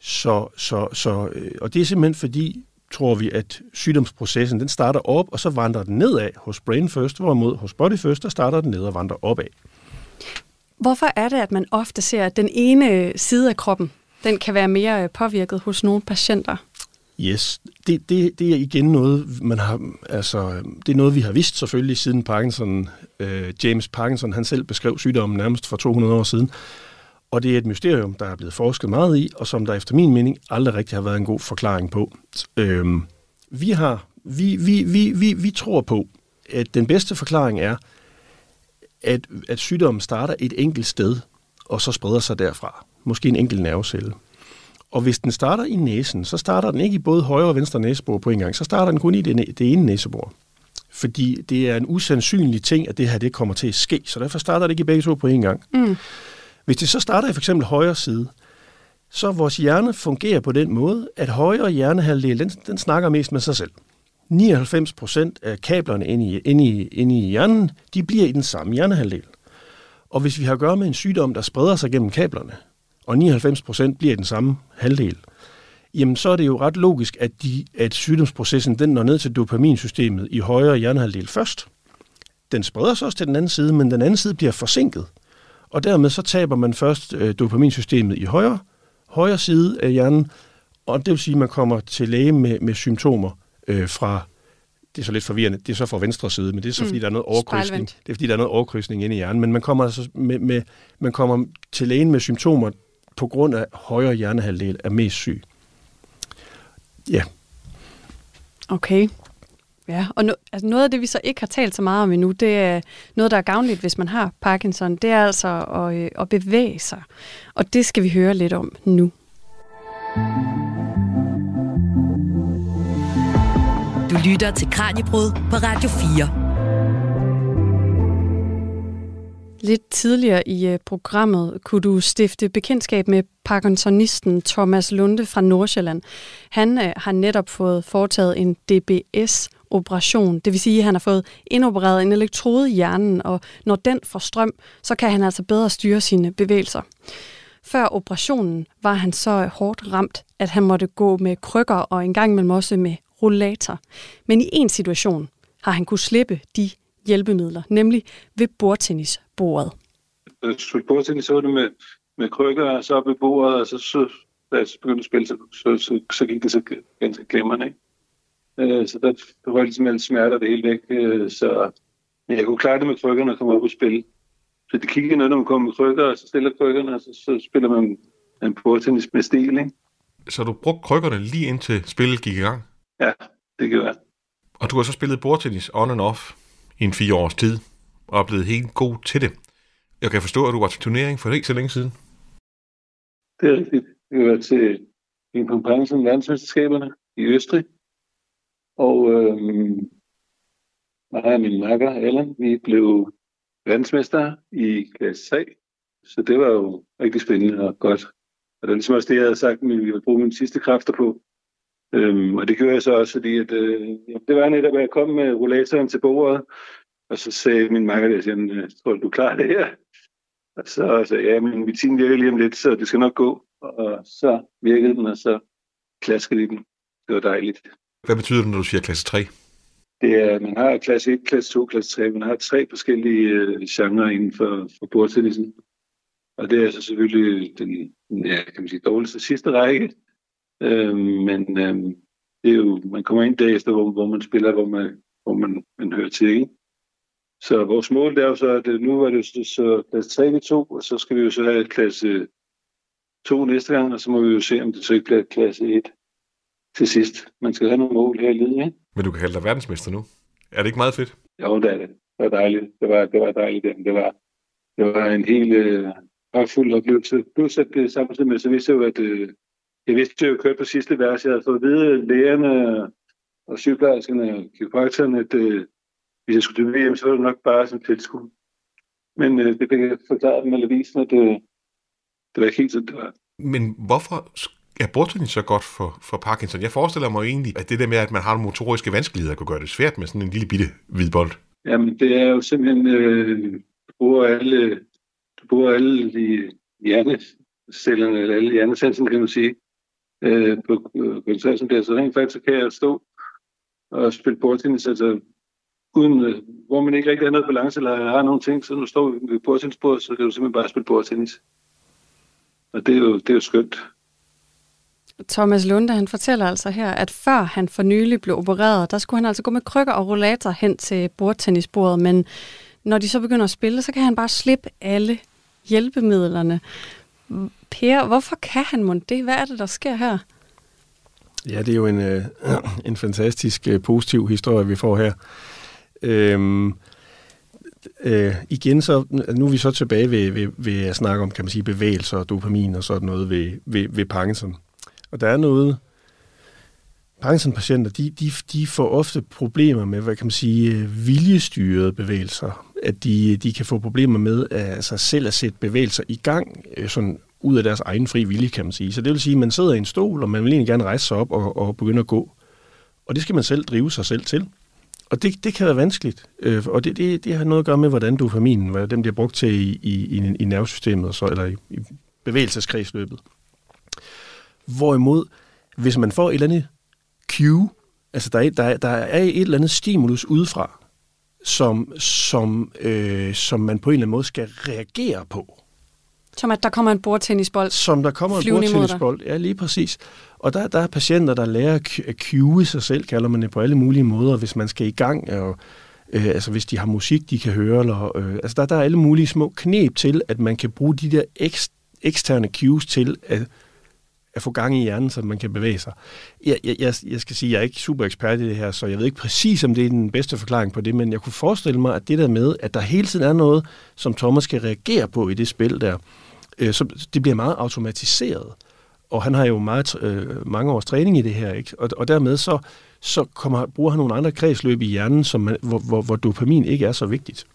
så, så, så, øh, og det er simpelthen fordi, tror vi, at sygdomsprocessen den starter op, og så vandrer den nedad hos Brain First, hvorimod hos Body First, der starter den ned og vandrer opad.
Hvorfor er det, at man ofte ser, at den ene øh, side af kroppen den kan være mere øh, påvirket hos nogle patienter.
Yes, det, det, det er igen noget, man har, altså, det er noget, vi har vidst selvfølgelig siden Parkinson, øh, James Parkinson, han selv beskrev sygdommen nærmest for 200 år siden. Og det er et mysterium, der er blevet forsket meget i, og som der efter min mening aldrig rigtig har været en god forklaring på. Øhm, vi, har, vi, vi, vi, vi, vi tror på, at den bedste forklaring er, at, at sygdommen starter et enkelt sted, og så spreder sig derfra måske en enkelt nervecelle. Og hvis den starter i næsen, så starter den ikke i både højre og venstre næsebor på en gang, så starter den kun i det, det ene næsebor. Fordi det er en usandsynlig ting, at det her det kommer til at ske, så derfor starter det ikke i begge to på en gang. Mm. Hvis det så starter i for eksempel højre side, så vores hjerne fungerer på den måde, at højre hjernehalvdel, den, den snakker mest med sig selv. 99 procent af kablerne inde i, inde, i, inde i hjernen, de bliver i den samme hjernehalvdel. Og hvis vi har at gøre med en sygdom, der spreder sig gennem kablerne, og 99 procent bliver i den samme halvdel, jamen så er det jo ret logisk, at, de, at sygdomsprocessen den når ned til dopaminsystemet i højre hjernehalvdel først. Den spreder sig også til den anden side, men den anden side bliver forsinket. Og dermed så taber man først øh, dopaminsystemet i højre, højre side af hjernen, og det vil sige, at man kommer til læge med, med symptomer øh, fra det er så lidt forvirrende, det er så fra venstre side, men det er så, fordi mm. der er noget overkrydsning. Det er, fordi der er noget overkrydsning inde i hjernen, men man kommer, altså med, med, man kommer til lægen med symptomer, på grund af højre hjernehalvdel er mest syg. Ja.
Okay. Ja, og no, altså noget af det, vi så ikke har talt så meget om endnu, det er noget, der er gavnligt, hvis man har Parkinson, det er altså at, øh, at bevæge sig. Og det skal vi høre lidt om nu.
Du lytter til Kranjebrud på Radio 4.
Lidt tidligere i øh, programmet kunne du stifte bekendtskab med parkinsonisten Thomas Lunde fra Nordsjælland. Han øh, har netop fået foretaget en DBS-operation, det vil sige, at han har fået indopereret en elektrode i hjernen, og når den får strøm, så kan han altså bedre styre sine bevægelser. Før operationen var han så hårdt ramt, at han måtte gå med krykker og en gang imellem også med rollator. Men i en situation har han kunne slippe de hjælpemidler, nemlig ved bordtennisbordet.
Jeg spille bordtennis, så var det med, med krykker, så op ved bordet, og så, så da jeg begyndte at spille, så, så, så, så gik det så ganske glemrende. Ikke? Øh, så der, var ligesom alle smerter det hele væk. Øh, så men jeg kunne klare det med krykkerne og komme op og spille. Så det kiggede noget, når man kommer med krykker, og så stiller krykkerne, og så, så spiller man en bordtennis med stil. Ikke?
Så du brugte krykkerne lige indtil spillet gik i gang?
Ja, det gjorde jeg.
Og du har så spillet bordtennis on and off? i en fire års tid, og er blevet helt god til det. Jeg kan forstå, at du var til turnering for ikke så længe siden.
Det er rigtigt. Vi var til en konkurrence om verdensmesterskaberne i Østrig. Og øhm, mig og min makker, Allan, vi blev verdensmester i klasse 3. Så det var jo rigtig spændende og godt. Og det er ligesom også det, jeg havde sagt, at vi ville bruge mine sidste kræfter på. Øhm, og det gjorde jeg så også, fordi at, øh, jamen, det var netop, at jeg kom med rollatoren til bordet, og så sagde min makker, jeg siger, tror du, klarer det her? Og så sagde jeg, ja, min medicin virker lige om lidt, så det skal nok gå. Og så virkede den, og så klaskede den. Det var dejligt.
Hvad betyder det, når du siger klasse 3?
Det er, man har klasse 1, klasse 2, klasse 3. Man har tre forskellige øh, genrer inden for, for bordtennisen. Og det er så selvfølgelig den ja, kan man sige, dårligste sidste række. Øhm, men øhm, det er jo, man kommer ind derefter, hvor, hvor man spiller, hvor man, hvor man, man hører til. Ikke? Så vores mål det er jo så, at øh, nu er det så, så klasse 3 vi 2, og så skal vi jo så have klasse 2 næste gang, og så må vi jo se, om det så ikke bliver klasse 1 til sidst. Man skal have nogle mål her i livet, ikke?
Men du kan kalde dig verdensmester nu. Er det ikke meget fedt?
Jo, det er det. Det var dejligt. Det var, det var dejligt. Det var, det var en helt øh, fuld oplevelse. Plus at det samtidig med, så vidste jeg jo, at øh, jeg vidste jo, kørte på sidste vers. Jeg havde fået at vide lægerne og sygeplejerskerne og kiropraktorerne, at øh, hvis jeg skulle til VM, så var det nok bare som tilskud. Men øh, det fik jeg forklaret eller vist, at øh, det var ikke helt sådan, det var.
Men hvorfor er bordtennis så godt for, for Parkinson? Jeg forestiller mig egentlig, at det der med, at man har nogle motoriske vanskeligheder, kunne gøre det svært med sådan en lille bitte hvid bold.
Jamen, det er jo simpelthen, øh, du bruger alle, du bruger alle de hjernecellerne, eller alle hjernesensen, kan man sige, øh, på øh, koncerten der. Så rent faktisk kan jeg stå og spille bordtennis, altså uden, øh, hvor man ikke rigtig har noget balance, eller har nogle ting, så når du står ved bordtennisbordet, så kan du simpelthen bare spille bordtennis. Og det er jo, det er jo skønt.
Thomas Lunde, han fortæller altså her, at før han for nylig blev opereret, der skulle han altså gå med krykker og rollator hen til bordtennisbordet, men når de så begynder at spille, så kan han bare slippe alle hjælpemidlerne. Per, hvorfor kan han mon det? Hvad er det, der sker her?
Ja, det er jo en, øh, en fantastisk øh, positiv historie, vi får her. Øhm, øh, igen så, nu er vi så tilbage ved, ved, ved at snakke om, kan man sige, bevægelser og dopamin og sådan noget ved, ved, ved Parkinson. Og der er noget, Parkinson-patienter, de, de, de får ofte problemer med, hvad kan man sige, øh, viljestyrede bevægelser. At de, de kan få problemer med at, altså selv at sætte bevægelser i gang, øh, sådan ud af deres egen fri vilje, kan man sige. Så det vil sige, at man sidder i en stol, og man vil egentlig gerne rejse sig op og, og begynde at gå. Og det skal man selv drive sig selv til. Og det, det kan være vanskeligt, øh, og det, det, det har noget at gøre med, hvordan dopaminen, hvad den bliver brugt til i, i, i, i nervesystemet, så, eller i, i bevægelseskredsløbet. Hvorimod, hvis man får et eller andet cue, altså der er, der, der er et eller andet stimulus udefra, som, som, øh, som man på en eller anden måde skal reagere på.
Som at der kommer en bordtennisbold
Som der kommer en bordtennisbold, ja lige præcis. Og der, der er patienter, der lærer at cu- at cue sig selv, kalder man det på alle mulige måder, hvis man skal i gang, og øh, altså hvis de har musik, de kan høre, eller, øh, altså der, der er alle mulige små knep til, at man kan bruge de der ekst, eksterne cues til at, at få gang i hjernen, så man kan bevæge sig. Jeg, jeg, jeg, jeg skal sige, at jeg er ikke super ekspert i det her, så jeg ved ikke præcis, om det er den bedste forklaring på det, men jeg kunne forestille mig, at det der med, at der hele tiden er noget, som Thomas skal reagere på i det spil der, øh, så det bliver meget automatiseret. Og han har jo meget, øh, mange års træning i det her, ikke? Og, og dermed så, så kommer, bruger han nogle andre kredsløb i hjernen, som man, hvor, hvor, hvor dopamin ikke er så vigtigt.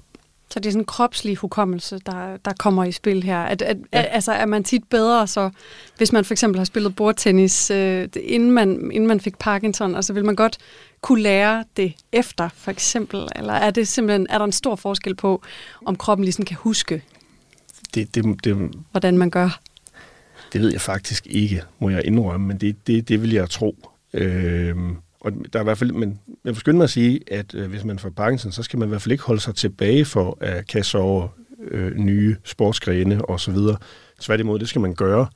Så det er sådan en kropslig hukommelse, der, der kommer i spil her. At, at, ja. Altså er man tit bedre, så hvis man for eksempel har spillet bordtennis, øh, inden, man, inden man fik Parkinson, og så vil man godt kunne lære det efter, for eksempel? Eller er det simpelthen, er der en stor forskel på, om kroppen ligesom kan huske,
Det, det, det,
hvordan man gør?
det ved jeg faktisk ikke, må jeg indrømme, men det, det, det vil jeg tro. Øhm, og der er i hvert fald, men jeg vil skynde mig at sige, at øh, hvis man får Parkinson, så skal man i hvert fald ikke holde sig tilbage for at kaste over øh, nye sportsgrene og så videre. Tværtimod, det skal man gøre,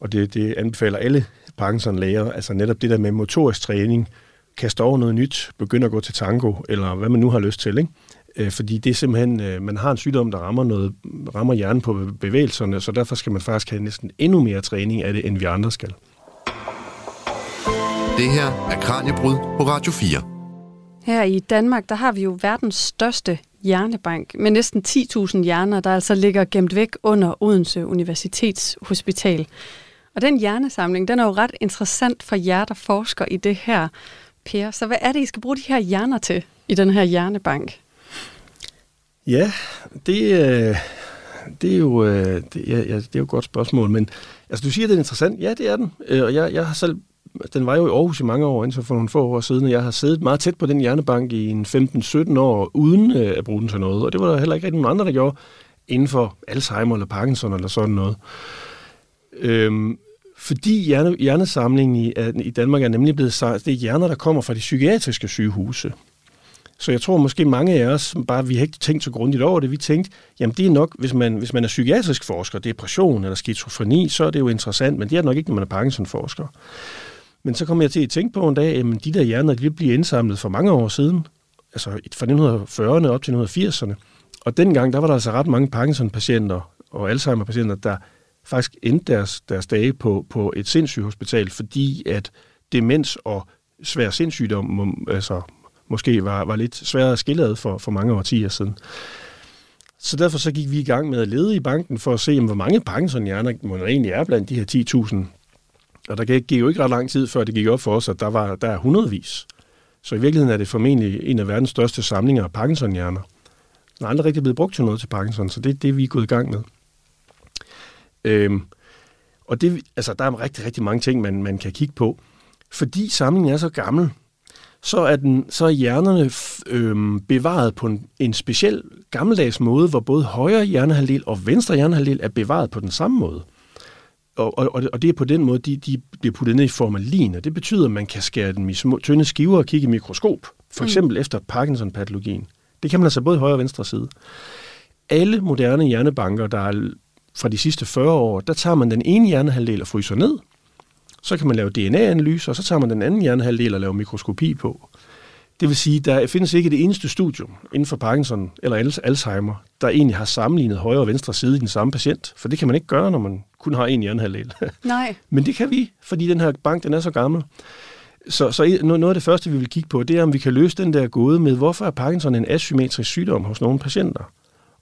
og det, det anbefaler alle Parkinson-læger, altså netop det der med motorisk træning, kaste over noget nyt, begynde at gå til tango, eller hvad man nu har lyst til, ikke? Øh, fordi det er simpelthen, øh, man har en sygdom, der rammer, noget, rammer hjernen på bevægelserne, så derfor skal man faktisk have næsten endnu mere træning af det, end vi andre skal.
Det her er Kranjebrud på Radio 4.
Her i Danmark, der har vi jo verdens største hjernebank med næsten 10.000 hjerner, der altså ligger gemt væk under Odense Universitetshospital. Og den hjernesamling, den er jo ret interessant for jer, der forsker i det her, Per. Så hvad er det, I skal bruge de her hjerner til i den her hjernebank?
Ja, det, øh, det, er, jo, øh, det, ja, det er jo et godt spørgsmål, men altså, du siger, at det er interessant. Ja, det er den. Øh, og jeg, jeg har selv den var jo i Aarhus i mange år, indtil for nogle få år siden, og jeg har siddet meget tæt på den hjernebank i en 15-17 år, uden øh, at bruge den til noget. Og det var der heller ikke rigtig nogen andre, der gjorde, inden for Alzheimer eller Parkinson eller sådan noget. Øhm, fordi hjerne, hjernesamlingen i, i Danmark er nemlig blevet sagt, det er hjerner, der kommer fra de psykiatriske sygehuse. Så jeg tror måske mange af os, bare vi har ikke tænkt så grundigt over det, vi tænkte, jamen det er nok, hvis man, hvis man er psykiatrisk forsker, depression eller skizofreni, så er det jo interessant, men det er nok ikke, når man er Parkinson-forsker. Men så kom jeg til at tænke på en dag, at de der hjerner, de blev indsamlet for mange år siden, altså fra 1940'erne op til 1980'erne. Og dengang, der var der altså ret mange Parkinson-patienter og Alzheimer-patienter, der faktisk endte deres, deres dage på, på et sindssygehospital, fordi at demens og svær sindssygdom altså, måske var, var lidt sværere at skille ad for, for mange årtier siden. Så derfor så gik vi i gang med at lede i banken for at se, hvor mange Parkinson-hjerner man egentlig er blandt de her 10.000 og der gik jo ikke ret lang tid, før det gik op for os, at der, var, der er hundredvis. Så i virkeligheden er det formentlig en af verdens største samlinger af Parkinson-hjerner. Den er aldrig rigtig blevet brugt til noget til Parkinson, så det er det, vi er gået i gang med. Øhm, og det, altså, der er rigtig, rigtig mange ting, man, man kan kigge på. Fordi samlingen er så gammel, så er, den, så er hjernerne øhm, bevaret på en, en speciel gammeldags måde, hvor både højre hjernehalvdel og venstre hjernehalvdel er bevaret på den samme måde og, og, og det er på den måde, de, de bliver puttet ned i formalin, og det betyder, at man kan skære dem i små, tynde skiver og kigge i mikroskop, for mm. eksempel mm. efter Parkinson-patologien. Det kan man altså både i højre og venstre side. Alle moderne hjernebanker, der er fra de sidste 40 år, der tager man den ene hjernehalvdel og fryser ned, så kan man lave DNA-analyser, og så tager man den anden hjernehalvdel og laver mikroskopi på. Det vil sige, der findes ikke det eneste studium inden for Parkinson eller Alzheimer, der egentlig har sammenlignet højre og venstre side i den samme patient. For det kan man ikke gøre, når man kun har en hjernehalvdel.
Nej.
Men det kan vi, fordi den her bank den er så gammel. Så, så noget af det første, vi vil kigge på, det er, om vi kan løse den der gåde med, hvorfor er Parkinson en asymmetrisk sygdom hos nogle patienter?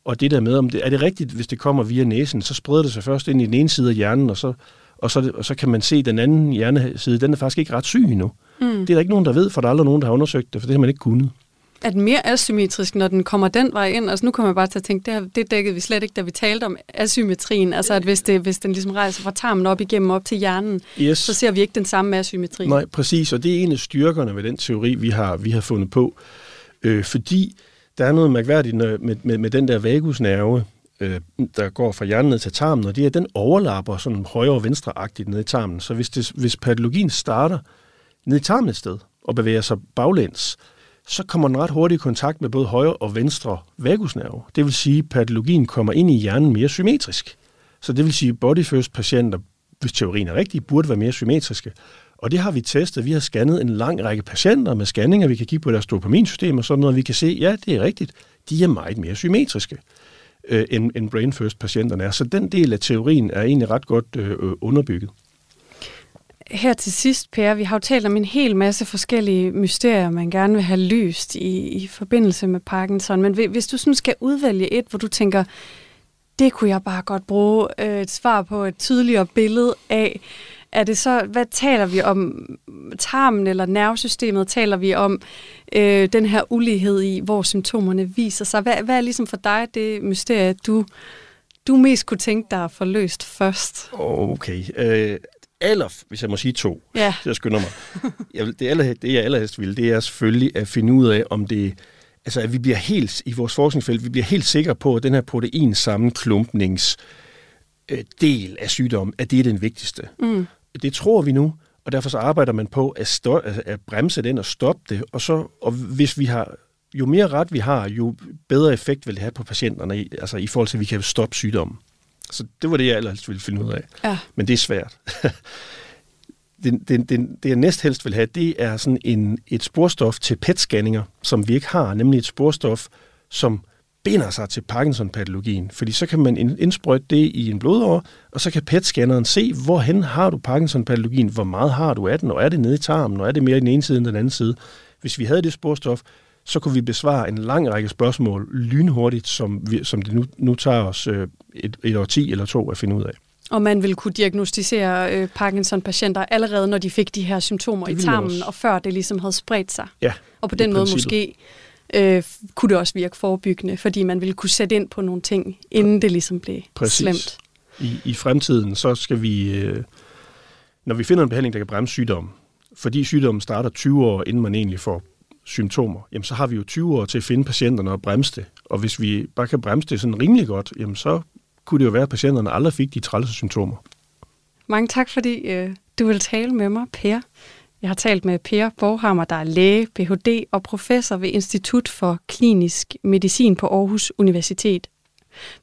Og det der med, om det, er det rigtigt, hvis det kommer via næsen, så spreder det sig først ind i den ene side af hjernen, og så, og så, og så kan man se, den anden hjerneside, den er faktisk ikke ret syg endnu. Mm. Det er der ikke nogen, der ved, for der er aldrig nogen, der har undersøgt det, for det har man ikke kunnet.
Er den mere asymmetrisk, når den kommer den vej ind? Altså nu kommer jeg bare til at tænke, det, her, det dækkede vi slet ikke, da vi talte om asymmetrien. Altså at hvis, det, hvis den ligesom rejser fra tarmen op igennem op til hjernen,
yes.
så ser vi ikke den samme asymmetri.
Nej, præcis, og det er en af styrkerne ved den teori, vi har, vi har fundet på. Øh, fordi der er noget mærkværdigt med, med, med den der vagusnerve, øh, der går fra hjernen ned til tarmen, og det er, den overlapper sådan højre- og venstreagtigt ned i tarmen. Så hvis, det, hvis patologien starter ned i tarmen et sted og bevæger sig baglæns, så kommer den ret hurtigt i kontakt med både højre og venstre vagusnerve. Det vil sige, at patologien kommer ind i hjernen mere symmetrisk. Så det vil sige, at body first patienter, hvis teorien er rigtig, burde være mere symmetriske. Og det har vi testet. Vi har scannet en lang række patienter med scanninger. Vi kan kigge på deres dopaminsystem og sådan noget. Vi kan se, ja, det er rigtigt. De er meget mere symmetriske øh, end, end brain first patienterne er. Så den del af teorien er egentlig ret godt øh, underbygget.
Her til sidst, Per, vi har jo talt om en hel masse forskellige mysterier, man gerne vil have løst i, i forbindelse med Parkinson. Men hvis du sådan skal udvælge et, hvor du tænker, det kunne jeg bare godt bruge øh, et svar på, et tydeligere billede af, er det så, hvad taler vi om? Tarmen eller nervesystemet? Taler vi om øh, den her ulighed i, hvor symptomerne viser sig? Hvad, hvad er ligesom for dig det mysterie, du, du mest kunne tænke dig at få løst først?
Okay. Øh, aller, hvis jeg må sige to,
ja.
så jeg skynder mig. Jeg, det, aller, det, jeg allerhelst vil, det er selvfølgelig at finde ud af, om det altså at vi bliver helt, i vores forskningsfelt, vi bliver helt sikre på, at den her protein sammenklumpnings øh, del af sygdommen, at det er den vigtigste. Mm. Det tror vi nu, og derfor så arbejder man på at, stå, at bremse den og stoppe det, og, så, og hvis vi har, jo mere ret vi har, jo bedre effekt vil det have på patienterne, altså i forhold til, at vi kan stoppe sygdommen. Så det var det, jeg ellers ville finde ud af.
Ja.
Men det er svært. det, det, det, det, jeg næsthelst vil have, det er sådan en, et sporstof til PET-scanninger, som vi ikke har, nemlig et sporstof, som binder sig til Parkinson-patologien. Fordi så kan man indsprøjte det i en blodår, og så kan PET-scanneren se, hvorhen har du Parkinson-patologien, hvor meget har du af den, og er det nede i tarmen, og er det mere i den ene side end den anden side. Hvis vi havde det sporstof, så kunne vi besvare en lang række spørgsmål lynhurtigt, som, vi, som det nu, nu tager os øh, et, et år 10 eller to at finde ud af.
Og man vil kunne diagnostisere øh, Parkinson-patienter allerede, når de fik de her symptomer i tarmen, og før det ligesom havde spredt sig.
Ja,
og på den måde måske øh, kunne det også virke forebyggende, fordi man ville kunne sætte ind på nogle ting, inden det ligesom blev Præcis. slemt.
I, I fremtiden, så skal vi, øh, når vi finder en behandling, der kan bremse sygdommen, fordi sygdommen starter 20 år, inden man egentlig får symptomer, jamen så har vi jo 20 år til at finde patienterne og bremse det. Og hvis vi bare kan bremse det sådan rimelig godt, jamen så kunne det jo være, at patienterne aldrig fik de trælse symptomer.
Mange tak, fordi øh, du vil tale med mig, Per. Jeg har talt med Per Borhammer, der er læge, Ph.D. og professor ved Institut for Klinisk Medicin på Aarhus Universitet.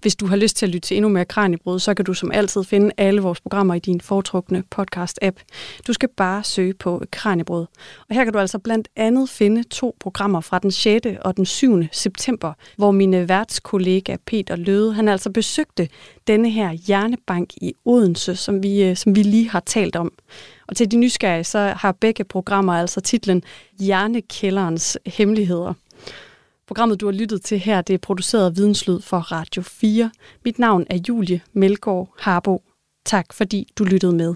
Hvis du har lyst til at lytte til endnu mere Kranjebrud, så kan du som altid finde alle vores programmer i din foretrukne podcast-app. Du skal bare søge på Kranjebrud. Og her kan du altså blandt andet finde to programmer fra den 6. og den 7. september, hvor mine værtskollega Peter Løde, han altså besøgte denne her hjernebank i Odense, som vi, øh, som vi lige har talt om. Og til de nysgerrige, så har begge programmer altså titlen Hjernekælderens Hemmeligheder. Programmet, du har lyttet til her, det er produceret af Videnslyd for Radio 4. Mit navn er Julie Melgaard Harbo. Tak fordi du lyttede med.